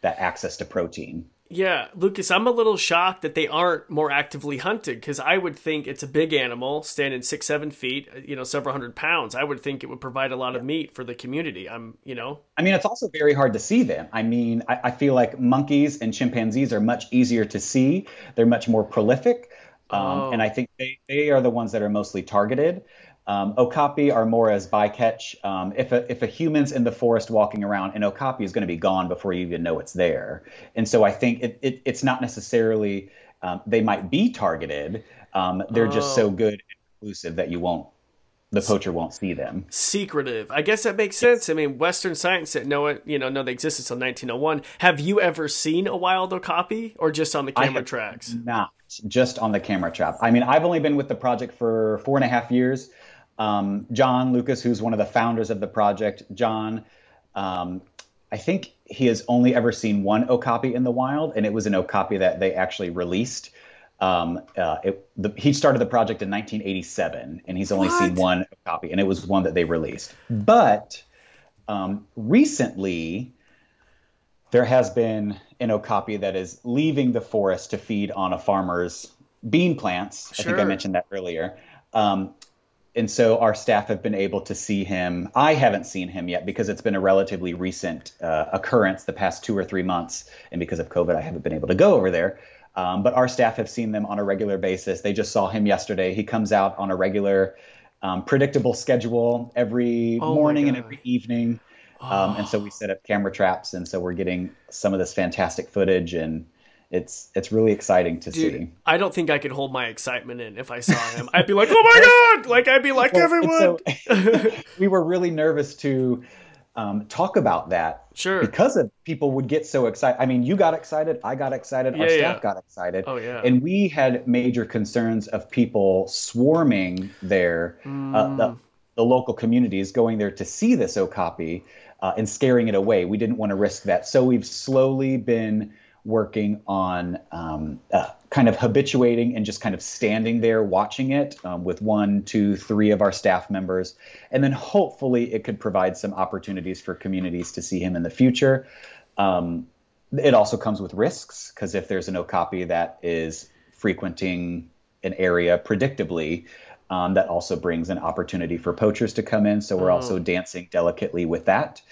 that access to protein. Yeah, Lucas, I'm a little shocked that they aren't more actively hunted because I would think it's a big animal, standing six, seven feet, you know, several hundred pounds. I would think it would provide a lot of meat for the community. I'm, you know, I mean, it's also very hard to see them. I mean, I, I feel like monkeys and chimpanzees are much easier to see. They're much more prolific. Um, Oh. And I think they, they are the ones that are mostly targeted. Um, okapi are more as bycatch. Um, if, a, if a human's in the forest walking around, an okapi is going to be gone before you even know it's there. And so I think it, it, it's not necessarily, um, they might be targeted. Um, they're just so Oh. good and elusive that you won't, the poacher won't see them. secretive. I guess that makes sense. I mean, Western science didn't know it, you know, know they existed until 1901. Have you ever seen a wild okapi or just on the camera tracks? Not just on the camera trap. I mean, I've only been with the project for four and a half years. Um, John Lukas, who's one of the founders of the project, John, um, I think he has only ever seen one okapi in the wild, and it was an okapi that they actually released. Um, uh, it, the, he started the project in 1987, and he's only seen one okapi, and it was one that they released. But um, recently, there has been an okapi that is leaving the forest to feed on a farmer's bean plants. I think I mentioned that earlier. Um, and so our staff have been able to see him. I haven't seen him yet because it's been a relatively recent uh, occurrence the past two or three months. And because of COVID, I haven't been able to go over there. Um, but our staff have seen them on a regular basis. They just saw him yesterday. He comes out on a regular, um, predictable schedule every Oh morning and every evening. Oh. Um, and so we set up camera traps, and so we're getting some of this fantastic footage, and it's it's really exciting to Dude, see. I don't think I could hold my excitement in if I saw him. I'd be like, oh my God! Like, I'd be like Well, everyone. so we were really nervous to um, talk about that Sure. because of people would get so excited. I mean, you got excited, I got excited, our staff yeah. got excited. Oh, yeah. And we had major concerns of people swarming there, uh, Mm. the, the local communities going there to see this Okapi uh, and scaring it away. We didn't want to risk that. So we've slowly been working on um, uh, kind of habituating and just kind of standing there watching it um, with one, two, three of our staff members. And then hopefully it could provide some opportunities for communities to see him in the future. Um, it also comes with risks because if there's an okapi that is frequenting an area predictably, um, that also brings an opportunity for poachers to come in. So we're also dancing delicately with that.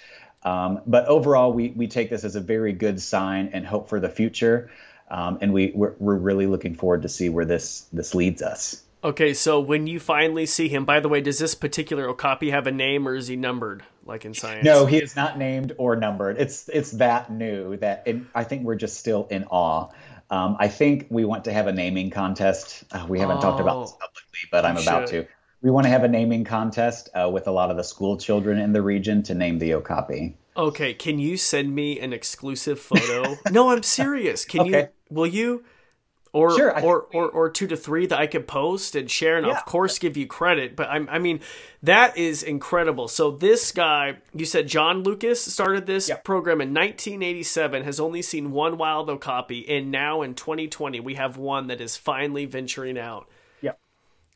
Um, but overall, we, we take this as a very good sign and hope for the future. Um, and we, we're, we're really looking forward to see where this, this leads us. Okay, so when you finally see him, by the way, does this particular Okapi have a name or is he numbered like in science? No, he is not named or numbered. It's it's that new that it, I think we're just still in awe. Um, I think we want to have a naming contest. Uh, we haven't talked about this Oh. publicly, but I'm You about to. We want to have a naming contest uh, with a lot of the school children in the region to name the Okapi. Okay, can you send me an exclusive photo? no, I'm serious. Can you? Will you? Or, Sure, or, or or two to three that I could post and share, and Yeah. of course give you credit. But I'm, I mean, that is incredible. So this guy, you said John Lukas started this Yep. program in 1987, has only seen one wild okapi, and now in 2020 we have one that is finally venturing out.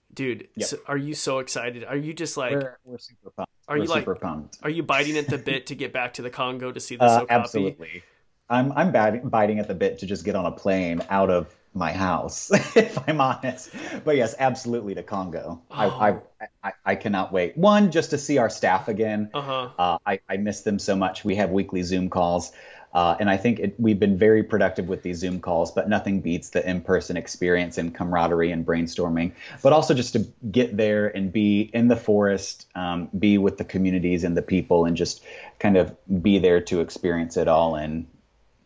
Yep. Dude, so are you so excited? Are you just like, We're, we're super pumped. Are we're you, like- super pumped. are you biting at the bit to get back to the Congo to see the Uh, absolutely. I'm I'm biting, biting at the bit to just get on a plane out of my house, if I'm honest. But yes, absolutely to Congo. Oh. I, I, I I cannot wait. One, just to see our staff again. Uh-huh. Uh, I I miss them so much. We have weekly Zoom calls. Uh, and I think it, we've been very productive with these Zoom calls, but nothing beats the in-person experience and camaraderie and brainstorming. But also just to get there and be in the forest, um, be with the communities and the people, and just kind of be there to experience it all and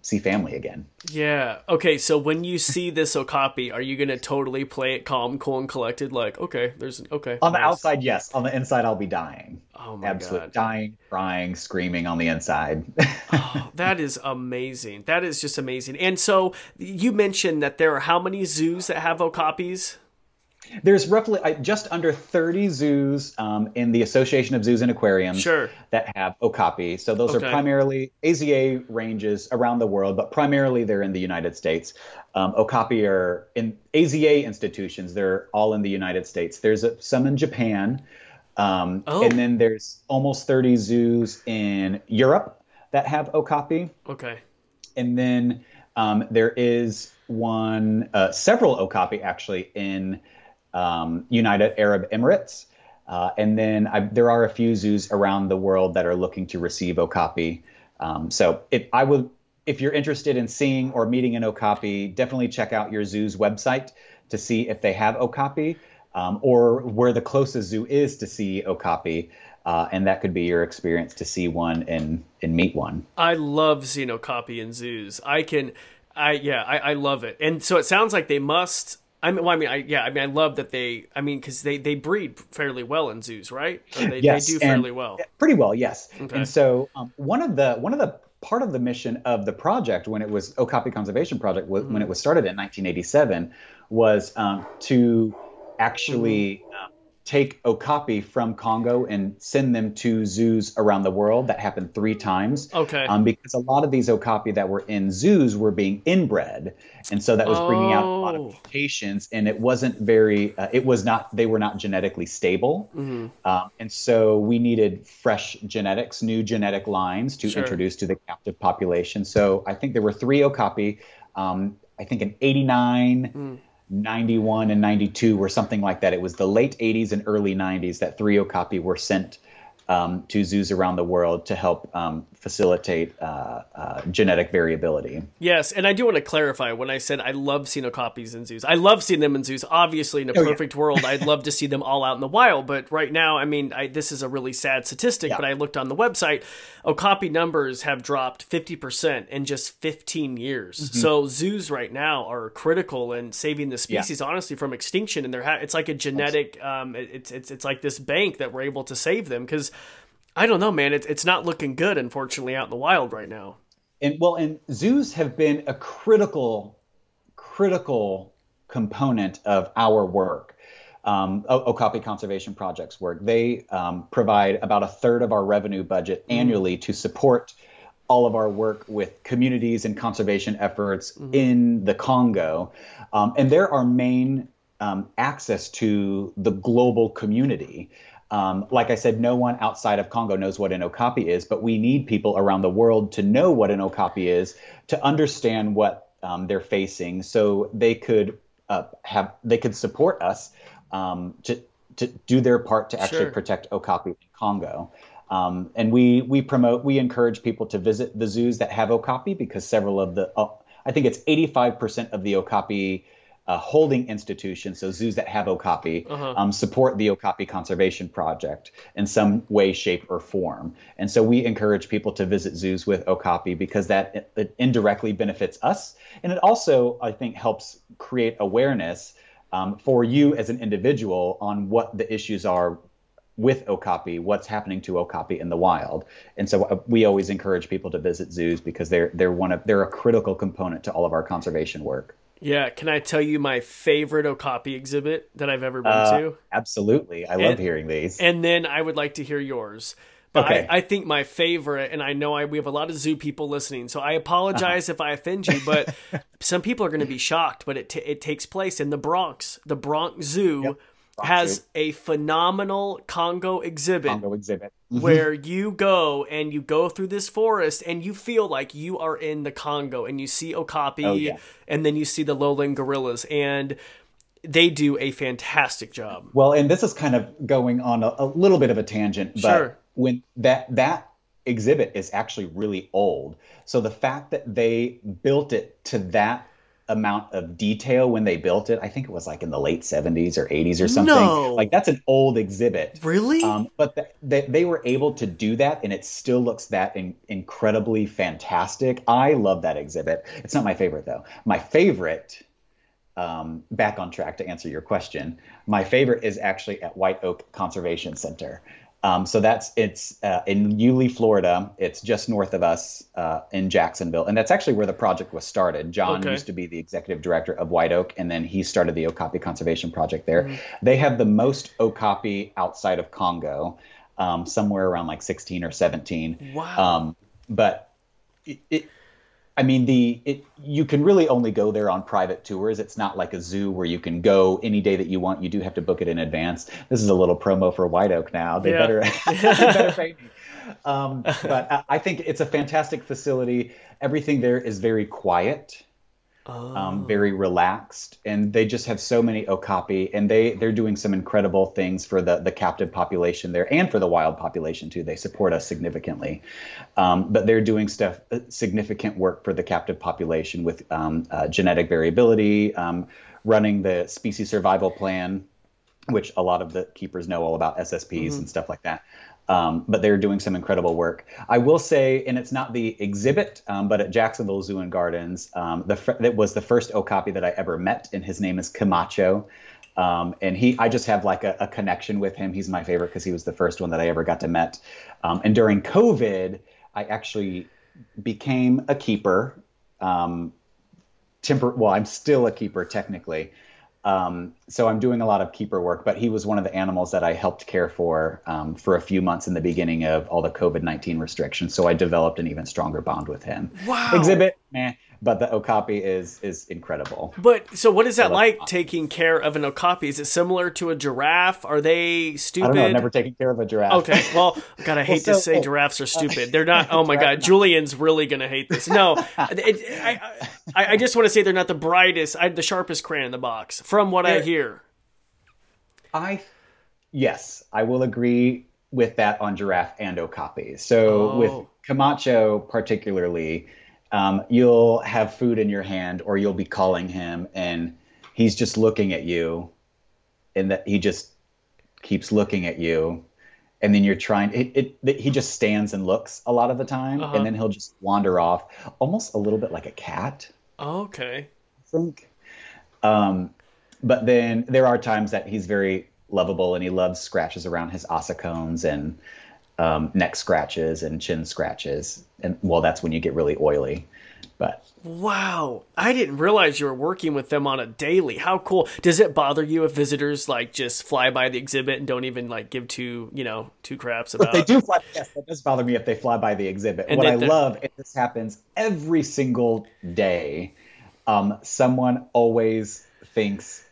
see family again. Yeah. Okay. So when you see this Okapi, are you gonna totally play it calm, cool, and collected? Like, okay, there's an okay. On the outside, yes. On the inside, I'll be dying. Oh my Absolutely god, dying, crying, screaming on the inside. Oh, that is amazing. That is just amazing. And so you mentioned that there are how many zoos that have Okapis? There's roughly uh, just under 30 zoos um, in the Association of Zoos and Aquariums Sure. that have okapi. So those Okay. are primarily AZA ranges around the world, but primarily they're in the United States. Um, okapi are in AZA institutions. They're all in the United States. There's a, some in Japan, um, Oh. and then there's almost 30 zoos in Europe that have okapi Okay. and then um, there is one, uh, several okapi actually in um, United Arab Emirates, uh, and then I, there are a few zoos around the world that are looking to receive okapi. Um, so if I would, if you're interested in seeing or meeting an okapi, definitely check out your zoo's website to see if they have okapi. Um, or where the closest zoo is to see okapi, uh, and that could be your experience to see one and and meet one. I love seeing Okapi in zoos. I can, I yeah, I, I love it. And so it sounds like they must. I mean, well, I mean, I yeah, I mean, I love that they. I mean, because they they breed fairly well in zoos, right? Or they, Yes, they do fairly well. Pretty well, yes. Okay. And so um, one of the one of the part of the mission of the project when it was Okapi Conservation Project wa- Mm-hmm. when it was started in 1987 was um, to actually Mm-hmm. uh, take okapi from Congo and send them to zoos around the world. That happened three times. Okay. Um, because a lot of these okapi that were in zoos were being inbred, and so that was bringing out a lot Oh. of mutations, and it wasn't very. Uh, it was not. They were not genetically stable, Mm-hmm. um, and so we needed fresh genetics, new genetic lines to Sure. introduce to the captive population. So I think there were three okapi. Um, I think in '89. Mm. 91 and 92 or something like that. It was the late 80s and early 90s that 3 okapi were sent um, to zoos around the world to help um, facilitate uh, uh, genetic variability. Yes, and I do want to clarify when I said I love seeing Okapis in zoos. I love seeing them in zoos. Obviously, in a Oh, yeah. perfect world, I'd love to see them all out in the wild. But right now, I mean, I, this is a really sad statistic. Yeah. But I looked on the website, Okapi numbers have dropped fifty percent in just fifteen years. Mm-hmm. So zoos right now are critical in saving the species, honestly, from extinction. And they're ha- it's like a genetic, um, it- it's it's it's like this bank that we're able to save them because. I don't know, man. It's it's not looking good, unfortunately, out in the wild right now. And well, and zoos have been a critical, critical component of our work. Um, Okapi Conservation Project's work. They um, provide about a third of our revenue budget mm. annually to support all of our work with communities and conservation efforts mm-hmm. in the Congo. Um, and they're our main um, access to the global community. Um, like I said, no one outside of Congo knows what an okapi is, but we need people around the world to know what an okapi is, to understand what um, they're facing, so they could uh, have they could support us um, to to do their part to actually sure. protect okapi in Congo. Um, and we we promote we encourage people to visit the zoos that have okapi because several of the uh, I think it's 85% of the okapi uh, holding institutions, so zoos that have Okapi, uh-huh. um, support the Okapi Conservation Project in some way, shape, or form. And so we encourage people to visit zoos with Okapi because that it indirectly benefits us. And it also, I think, helps create awareness um, for you as an individual on what the issues are with Okapi, what's happening to Okapi in the wild. And so uh, we always encourage people to visit zoos because they're they're one of they're a critical component to all of our conservation work. Yeah, can I tell you my favorite Okapi exhibit that I've ever been uh, to? Absolutely. I and, love hearing these. And then I would like to hear yours. But okay. I, I, think my favorite, and I know I, we have a lot of zoo people listening, so I apologize uh-huh. if I offend you, but some people are going to be shocked. But it t- it takes place in the Bronx, the Bronx Zoo. Yep has a phenomenal Congo exhibit. Congo exhibit. Mm-hmm. Where you go and you go through this forest and you feel like you are in the Congo and you see Okapi oh, yeah. and then you see the lowland gorillas and they do a fantastic job. Well, and this is kind of going on a, a little bit of a tangent, but sure. when that that exhibit is actually really old. So the fact that they built it to that amount of detail when they built it. I think it was like in the late 70s or 80s or something. No. Like that's an old exhibit. Really? Um, but the, they, they were able to do that and it still looks that in, incredibly fantastic. I love that exhibit. It's not my favorite though. My favorite, um, back on track to answer your question, my favorite is actually at White Oak Conservation Center. Um, so that's it's uh, in Yulee, Florida. It's just north of us uh, in Jacksonville, and that's actually where the project was started. John okay. used to be the executive director of White Oak, and then he started the Okapi Conservation Project there. Mm-hmm. They have the most Okapi outside of Congo, um, somewhere around like 16 or 17. Wow. Um, but it, it I mean, the it, you can really only go there on private tours. It's not like a zoo where you can go any day that you want. You do have to book it in advance. This is a little promo for White Oak now. They yeah. better, they better pay me. Um, but I think it's a fantastic facility. Everything there is very quiet oh. um, very relaxed, and they just have so many okapi, and they they're doing some incredible things for the the captive population there and for the wild population too. They support us significantly, um, but they're doing stuff uh, significant work for the captive population with um, uh, genetic variability, um, running the species survival plan which a lot of the keepers know all about SSPs mm-hmm. and stuff like that. Um, but they're doing some incredible work. I will say, and it's not the exhibit, um, but at Jacksonville Zoo and Gardens, um, the that was the first Okapi that I ever met, and his name is Camacho. Um, and he, I just have like a, a connection with him. He's my favorite because he was the first one that I ever got to met. Um, and during COVID, I actually became a keeper. Um, temper, well, I'm still a keeper technically. Um, so I'm doing a lot of keeper work, but he was one of the animals that I helped care for um, for a few months in the beginning of all the COVID 19 restrictions. So I developed an even stronger bond with him. Wow. Exhibit, man but the okapi is is incredible. But so, what is that like taking care of an okapi? Is it similar to a giraffe? Are they stupid? I don't know. I've never taken care of a giraffe. Okay, well, God, I hate well, so, to say oh, giraffes are uh, stupid. They're not. Oh my God, Julian's really gonna hate this. No, it, I, I, I just want to say they're not the brightest, I, the sharpest crayon in the box, from what I hear. I, yes, I will agree with that on giraffe and okapi. So oh. with Camacho particularly um, you'll have food in your hand or you'll be calling him and he's just looking at you and that he just keeps looking at you. And then you're trying it, it, it he just stands and looks a lot of the time uh-huh. and then he'll just wander off almost a little bit like a cat. Okay. I think. Um, but then there are times that he's very lovable and he loves scratches around his ossicones and um, neck scratches and chin scratches, and well, that's when you get really oily. But wow, I didn't realize you were working with them on a daily. How cool! Does it bother you if visitors like just fly by the exhibit and don't even like give two you know two craps about? But they do fly. Yes, that does bother me if they fly by the exhibit. And what I love, and this happens every single day, um, someone always thinks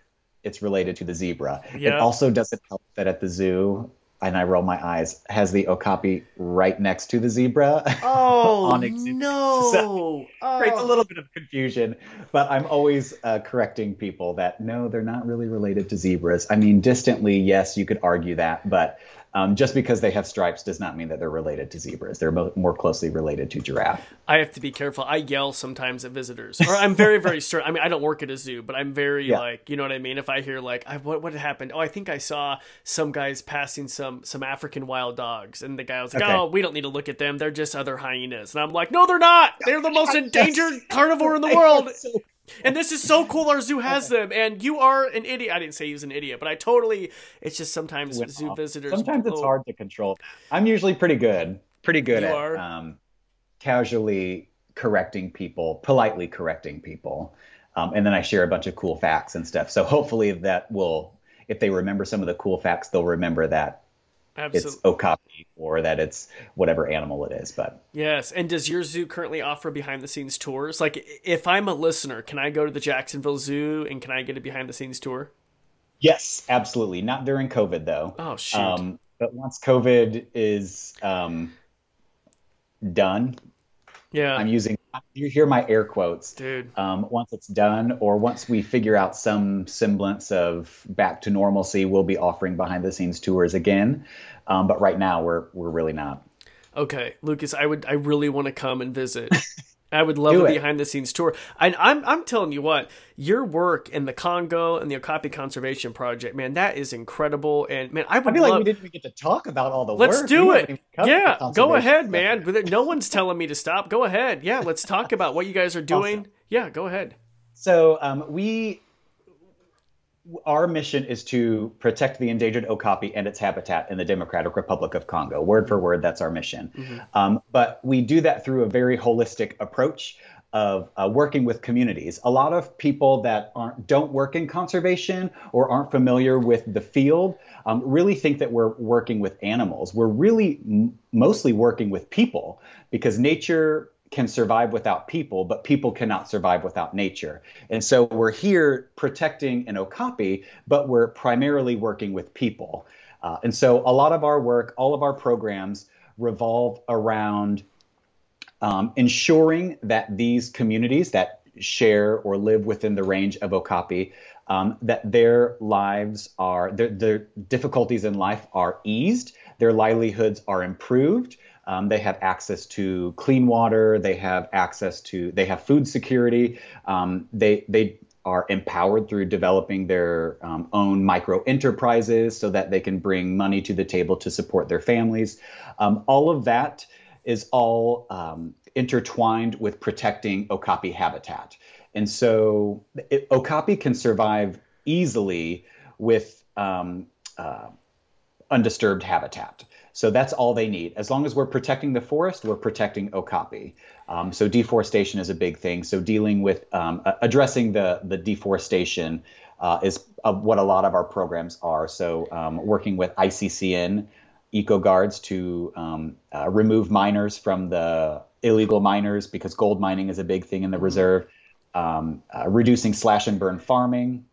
it's related to the zebra. Yeah. It also doesn't help that at the zoo and I roll my eyes, has the okapi right next to the zebra. Oh, on exhibit. no. So oh. Creates a little bit of confusion, but I'm always uh, correcting people that no, they're not really related to zebras. I mean, distantly, yes, you could argue that, but um, just because they have stripes does not mean that they're related to zebras. They're more closely related to giraffe. I have to be careful. I yell sometimes at visitors, or I'm very, very strict. I mean, I don't work at a zoo, but I'm very yeah. like, you know what I mean. If I hear like, I, what what happened? Oh, I think I saw some guys passing some some African wild dogs, and the guy was like, okay. oh, we don't need to look at them. They're just other hyenas, and I'm like, no, they're not. They're the most endangered carnivore in the world. So and this is so cool. Our zoo has them, and you are an idiot. I didn't say he was an idiot, but I totally. It's just sometimes zoo off. visitors. Sometimes it's hard to control. I'm usually pretty good, pretty good you at um, casually correcting people, politely correcting people, um, and then I share a bunch of cool facts and stuff. So hopefully that will, if they remember some of the cool facts, they'll remember that Absolutely. it's okapi or that it's whatever animal it is. But yes, and does your zoo currently offer behind the scenes tours? Like, if I'm a listener, can I go to the Jacksonville Zoo and can I get a behind the scenes tour? Yes, absolutely. Not during COVID though. Oh shoot. Um, but once COVID is um, done, yeah, I'm using. You hear my air quotes, dude. Um, once it's done, or once we figure out some semblance of back to normalcy, we'll be offering behind the scenes tours again. Um, but right now, we're we're really not. Okay, Lucas, I would I really want to come and visit. I would love Do a behind the scenes tour. And I'm I'm telling you what, your work in the Congo and the Okapi Conservation Project, man, that is incredible. And man, I would I feel love, like we didn't even get to talk about all the let's work. do it. Yeah, go ahead, man. No one's telling me to stop. Go ahead. Yeah, let's talk about what you guys are doing. Awesome. Yeah, go ahead. So um, we our mission is to protect the endangered okapi and its habitat in the Democratic Republic of Congo. Word for word, that's our mission. Mm-hmm. Um, but we do that through a very holistic approach of uh, working with communities. A lot of people that aren't don't work in conservation or aren't familiar with the field um, really think that we're working with animals. We're really m- mostly working with people because nature can survive without people, but people cannot survive without nature. And so we're here protecting an okapi, but we're primarily working with people. Uh, and so a lot of our work, all of our programs revolve around um, ensuring that these communities that share or live within the range of okapi, um, that their lives are, their, their difficulties in life are eased, their livelihoods are improved, um, they have access to clean water. They have access to. They have food security. Um, they they are empowered through developing their um, own micro enterprises so that they can bring money to the table to support their families. Um, all of that is all um, intertwined with protecting okapi habitat. And so it, okapi can survive easily with um, uh, undisturbed habitat. So that's all they need. As long as we're protecting the forest, we're protecting okapi. Um, so deforestation is a big thing. So dealing with um, addressing the the deforestation uh, is uh, what a lot of our programs are. So um, working with ICCN eco guards to um, uh, remove miners from the illegal miners because gold mining is a big thing in the mm-hmm. reserve. Um, uh, reducing slash and burn farming,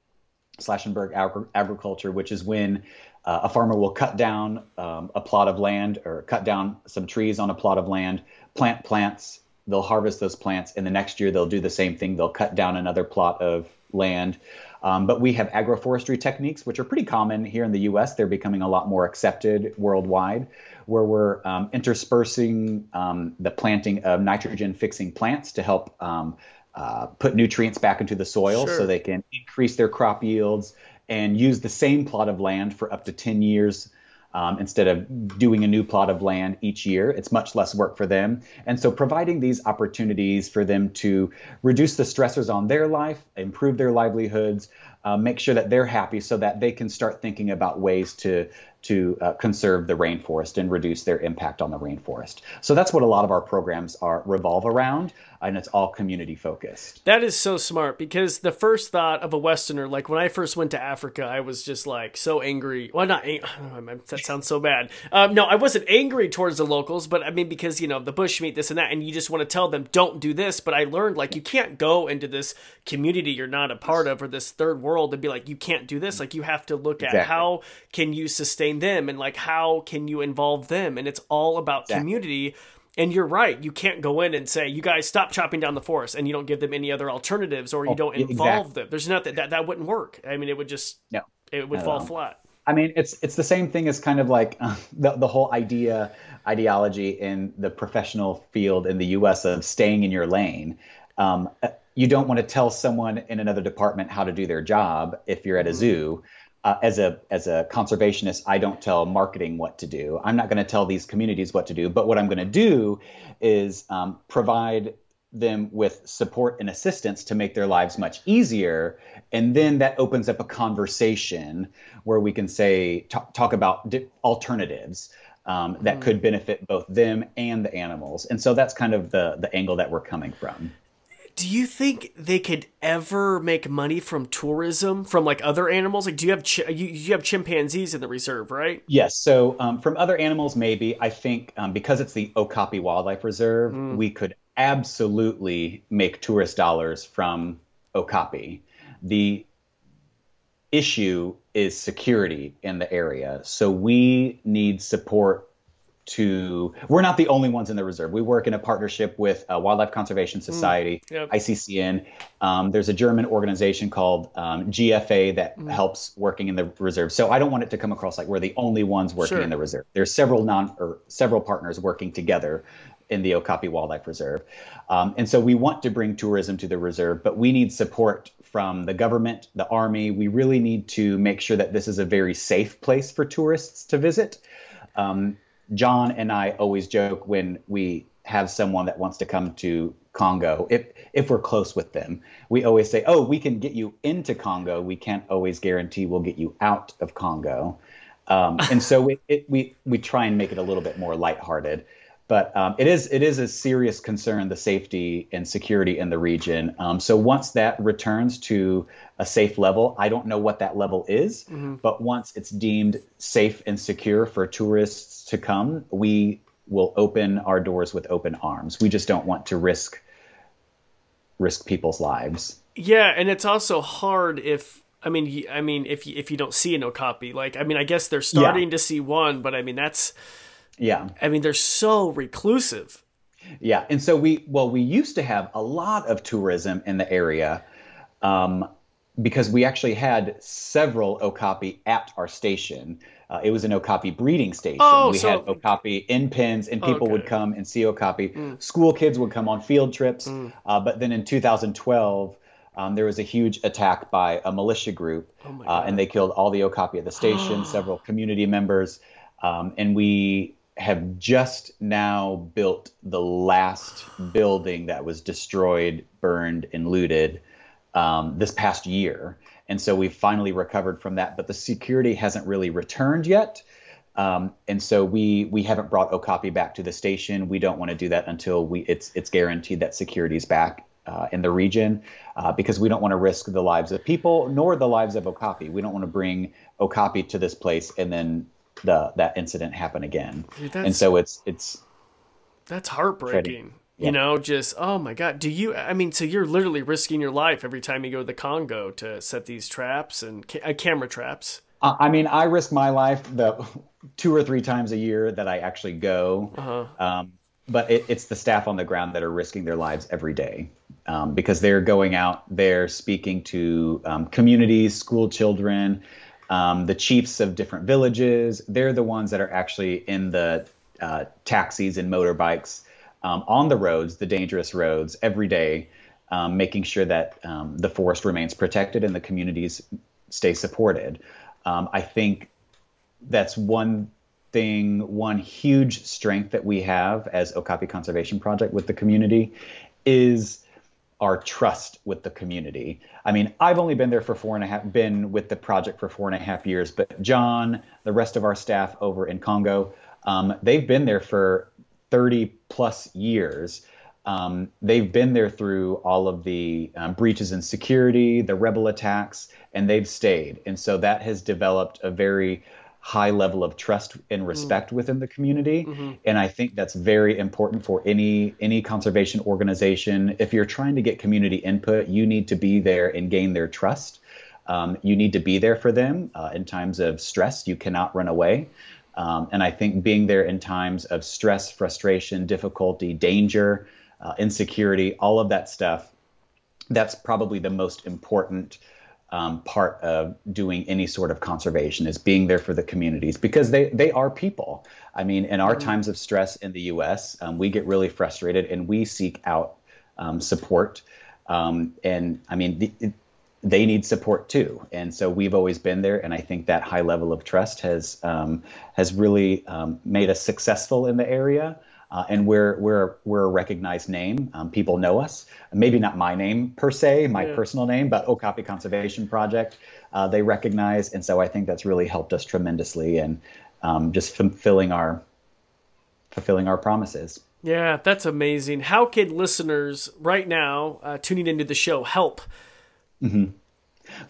slash and burn agri- agriculture, which is when uh, a farmer will cut down um, a plot of land or cut down some trees on a plot of land, plant plants. They'll harvest those plants, and the next year they'll do the same thing. They'll cut down another plot of land. Um, but we have agroforestry techniques, which are pretty common here in the U.S. They're becoming a lot more accepted worldwide, where we're um, interspersing um, the planting of nitrogen-fixing plants to help um, uh, put nutrients back into the soil, sure. so they can increase their crop yields, and use the same plot of land for up to 10 years um, instead of doing a new plot of land each year. It's much less work for them. And so, providing these opportunities for them to reduce the stressors on their life, improve their livelihoods, uh, make sure that they're happy so that they can start thinking about ways to to uh, conserve the rainforest and reduce their impact on the rainforest. So that's what a lot of our programs are revolve around, and it's all community focused. That is so smart because the first thought of a Westerner, like when I first went to Africa, I was just like so angry. Well, not that sounds so bad. Um, no, I wasn't angry towards the locals, but I mean because you know the bushmeat, this and that, and you just want to tell them don't do this. But I learned like you can't go into this community you're not a part of or this third world and be like you can't do this. Like you have to look at exactly. how can you sustain them and like how can you involve them and it's all about exactly. community and you're right you can't go in and say you guys stop chopping down the forest and you don't give them any other alternatives or you oh, don't involve exactly. them there's nothing that that wouldn't work i mean it would just no it would fall flat I mean, it's it's the same thing as kind of like uh, the the whole idea ideology in the professional field in the U.S. of staying in your lane. Um, you don't want to tell someone in another department how to do their job if you're at a mm-hmm. zoo uh, as a as a conservationist, I don't tell marketing what to do. I'm not going to tell these communities what to do. But what I'm going to do is um, provide them with support and assistance to make their lives much easier, and then that opens up a conversation where we can say talk, talk about di- alternatives. Um, that mm. could benefit both them and the animals, and so that's kind of the the angle that we're coming from do you think they could ever make money from tourism from like other animals? Like, do you have ch- you, you have chimpanzees in the reserve, right? Yes. So um, from other animals, maybe I think um, because it's the Okapi Wildlife Reserve, mm. we could absolutely make tourist dollars from Okapi. The issue is security in the area, so we need support to we're not the only ones in the reserve we work in a partnership with uh, wildlife conservation mm. society mm, yep. iccn um, there's a german organization called um, gfa that mm. helps working in the reserve so i don't want it to come across like we're the only ones working sure. in the reserve there's several non or several partners working together in the okapi wildlife reserve um, and so we want to bring tourism to the reserve but we need support from the government the army we really need to make sure that this is a very safe place for tourists to visit um, John and I always joke when we have someone that wants to come to Congo, if if we're close with them, we always say, "Oh, we can get you into Congo. We can't always guarantee we'll get you out of Congo." Um, and so it, it, we we try and make it a little bit more lighthearted. But um, it is it is a serious concern the safety and security in the region. Um, so once that returns to a safe level, I don't know what that level is, mm-hmm. but once it's deemed safe and secure for tourists to come, we will open our doors with open arms. We just don't want to risk risk people's lives. Yeah, and it's also hard if I mean I mean if you, if you don't see a okapi, like I mean I guess they're starting yeah. to see one, but I mean that's yeah. I mean, they're so reclusive. Yeah. And so we, well, we used to have a lot of tourism in the area um, because we actually had several okapi at our station. Uh, it was an okapi breeding station. Oh, we so... had okapi in pens, and people okay. would come and see okapi. Mm. School kids would come on field trips. Mm. Uh, but then in 2012, um, there was a huge attack by a militia group, oh uh, and they killed all the okapi at the station, several community members. Um, and we have just now built the last building that was destroyed, burned, and looted um, this past year. And so we've finally recovered from that, but the security hasn't really returned yet. Um, and so we we haven't brought Okapi back to the station. We don't want to do that until we it's it's guaranteed that security's back uh, in the region uh, because we don't want to risk the lives of people nor the lives of Okapi. We don't want to bring Okapi to this place and then the that incident happen again. Dude, and so it's it's that's heartbreaking. Yeah. You know, just oh my god. Do you? I mean, so you're literally risking your life every time you go to the Congo to set these traps and ca- uh, camera traps. Uh, I mean, I risk my life the two or three times a year that I actually go. Uh-huh. Um, but it, it's the staff on the ground that are risking their lives every day um, because they're going out there speaking to um, communities, school children, um, the chiefs of different villages, they're the ones that are actually in the uh, taxis and motorbikes um, on the roads, the dangerous roads, every day, um, making sure that um, the forest remains protected and the communities stay supported. Um, I think that's one thing, one huge strength that we have as Okapi Conservation Project with the community is our trust with the community. I mean, I've only been there for four and a half, been with the project for four and a half years, but John, the rest of our staff over in Congo, um, they've been there for 30 plus years. Um, they've been there through all of the um, breaches in security, the rebel attacks, and they've stayed. And so that has developed a very high level of trust and mm. respect mm. within the community mm-hmm. and i think that's very important for any any conservation organization if you're trying to get community input you need to be there and gain their trust um, you need to be there for them uh, in times of stress you cannot run away um, and i think being there in times of stress frustration difficulty danger uh, insecurity all of that stuff that's probably the most important um, part of doing any sort of conservation is being there for the communities because they they are people. I mean, in our mm-hmm. times of stress in the U.S., um, we get really frustrated and we seek out um, support. Um, and I mean, the, they need support too. And so we've always been there, and I think that high level of trust has um, has really um, made us successful in the area. Uh, and we're we're we're a recognized name. Um, people know us. Maybe not my name per se, my yeah. personal name, but Okapi Conservation Project. Uh, they recognize, and so I think that's really helped us tremendously and um, just fulfilling our fulfilling our promises. Yeah, that's amazing. How can listeners right now uh, tuning into the show help? Mm-hmm.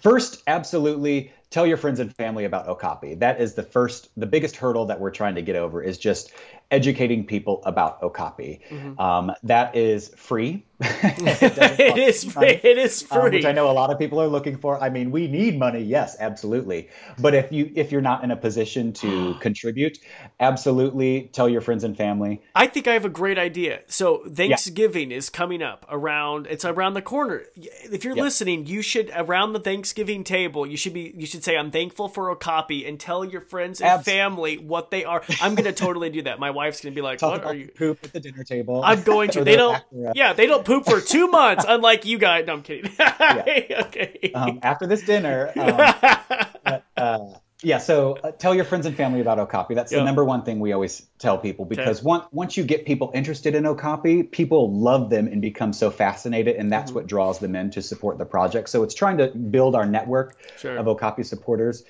First, absolutely tell your friends and family about Okapi. That is the first, the biggest hurdle that we're trying to get over is just educating people about Okapi. Mm-hmm. Um, that is free. it, it is free. It is free, um, which I know a lot of people are looking for. I mean, we need money, yes, absolutely. But if you if you're not in a position to contribute, absolutely tell your friends and family. I think I have a great idea. So Thanksgiving yeah. is coming up around. It's around the corner. If you're listening, you should around the Thanksgiving table. You should be. You should say, "I'm thankful for Okapi," and tell your friends and family what they are. I'm going to totally do that. My wife's to be like, Talk "What are you?" Poop at the dinner table. I'm going to. they don't. Yeah, they don't poop for two months, unlike you guys. No, I'm kidding. okay. Um, after this dinner, um, but, uh, yeah. So uh, tell your friends and family about Okapi. That's yep. the number one thing we always tell people because okay. once once you get people interested in Okapi, people love them and become so fascinated, and that's mm-hmm. what draws them in to support the project. So it's trying to build our network sure. of Okapi supporters.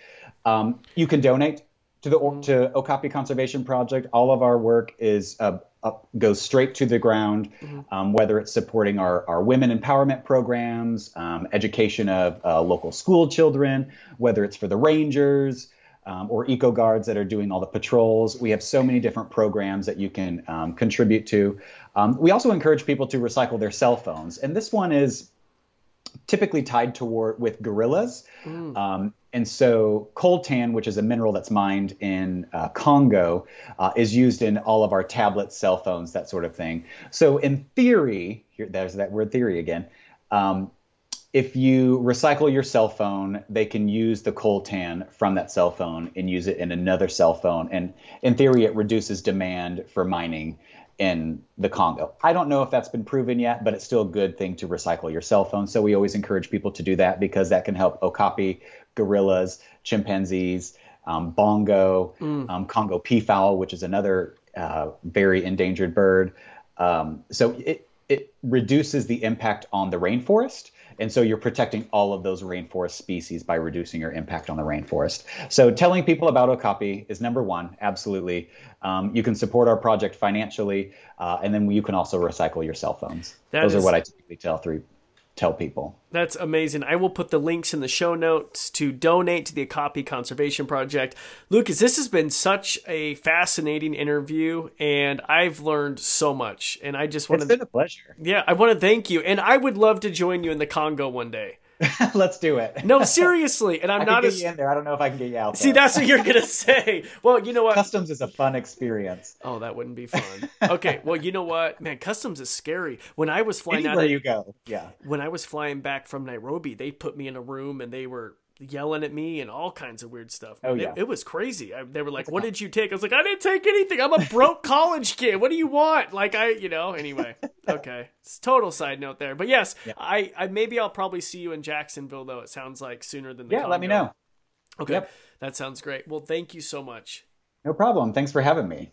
Um, you can donate to the to Okapi Conservation Project. All of our work is uh, up, goes straight to the ground, mm-hmm. um, whether it's supporting our, our women empowerment programs, um, education of uh, local school children, whether it's for the rangers um, or eco guards that are doing all the patrols. We have so many different programs that you can um, contribute to. Um, we also encourage people to recycle their cell phones, and this one is typically tied toward with gorillas. Mm. Um, and so coltan, which is a mineral that's mined in uh, Congo, uh, is used in all of our tablets, cell phones, that sort of thing. So in theory, here, there's that word theory again. Um, if you recycle your cell phone, they can use the coltan from that cell phone and use it in another cell phone. And in theory, it reduces demand for mining in the Congo. I don't know if that's been proven yet, but it's still a good thing to recycle your cell phone. So we always encourage people to do that because that can help Okapi, gorillas, chimpanzees, um, bongo, mm. um, Congo peafowl, which is another uh, very endangered bird. Um, so it, it reduces the impact on the rainforest and so you're protecting all of those rainforest species by reducing your impact on the rainforest. So telling people about Okapi is number one, absolutely. Um, you can support our project financially, uh, and then you can also recycle your cell phones. That those is, are what I typically tell three tell people. That's amazing. I will put the links in the show notes to donate to the Okapi Conservation Project. Lucas, this has been such a fascinating interview, and I've learned so much. And I just want to. It's been a pleasure. Yeah, I want to thank you. And I would love to join you in the Congo one day. Let's do it. no, seriously, and I'm I not as in there. I don't know if I can get you out. See, that's what you're gonna say. Well, you know what? Customs is a fun experience. Oh, that wouldn't be fun. Okay, well, you know what, man? Customs is scary. When I was flying Anywhere out, of, you go, yeah. When I was flying back from Nairobi, they put me in a room and they were yelling at me and all kinds of weird stuff. Oh, yeah. It, it was crazy. I, they were like, What did you take? I was like, I didn't take anything. I'm a broke college kid. What do you want? Like, I, you know, anyway. Okay. It's total side note there. But yes, yeah. I, I, maybe I'll probably see you in Jacksonville, though. It sounds like sooner than the Yeah, Congo. let me know. Okay. Yep. That sounds great. Well, thank you so much. No problem. Thanks for having me.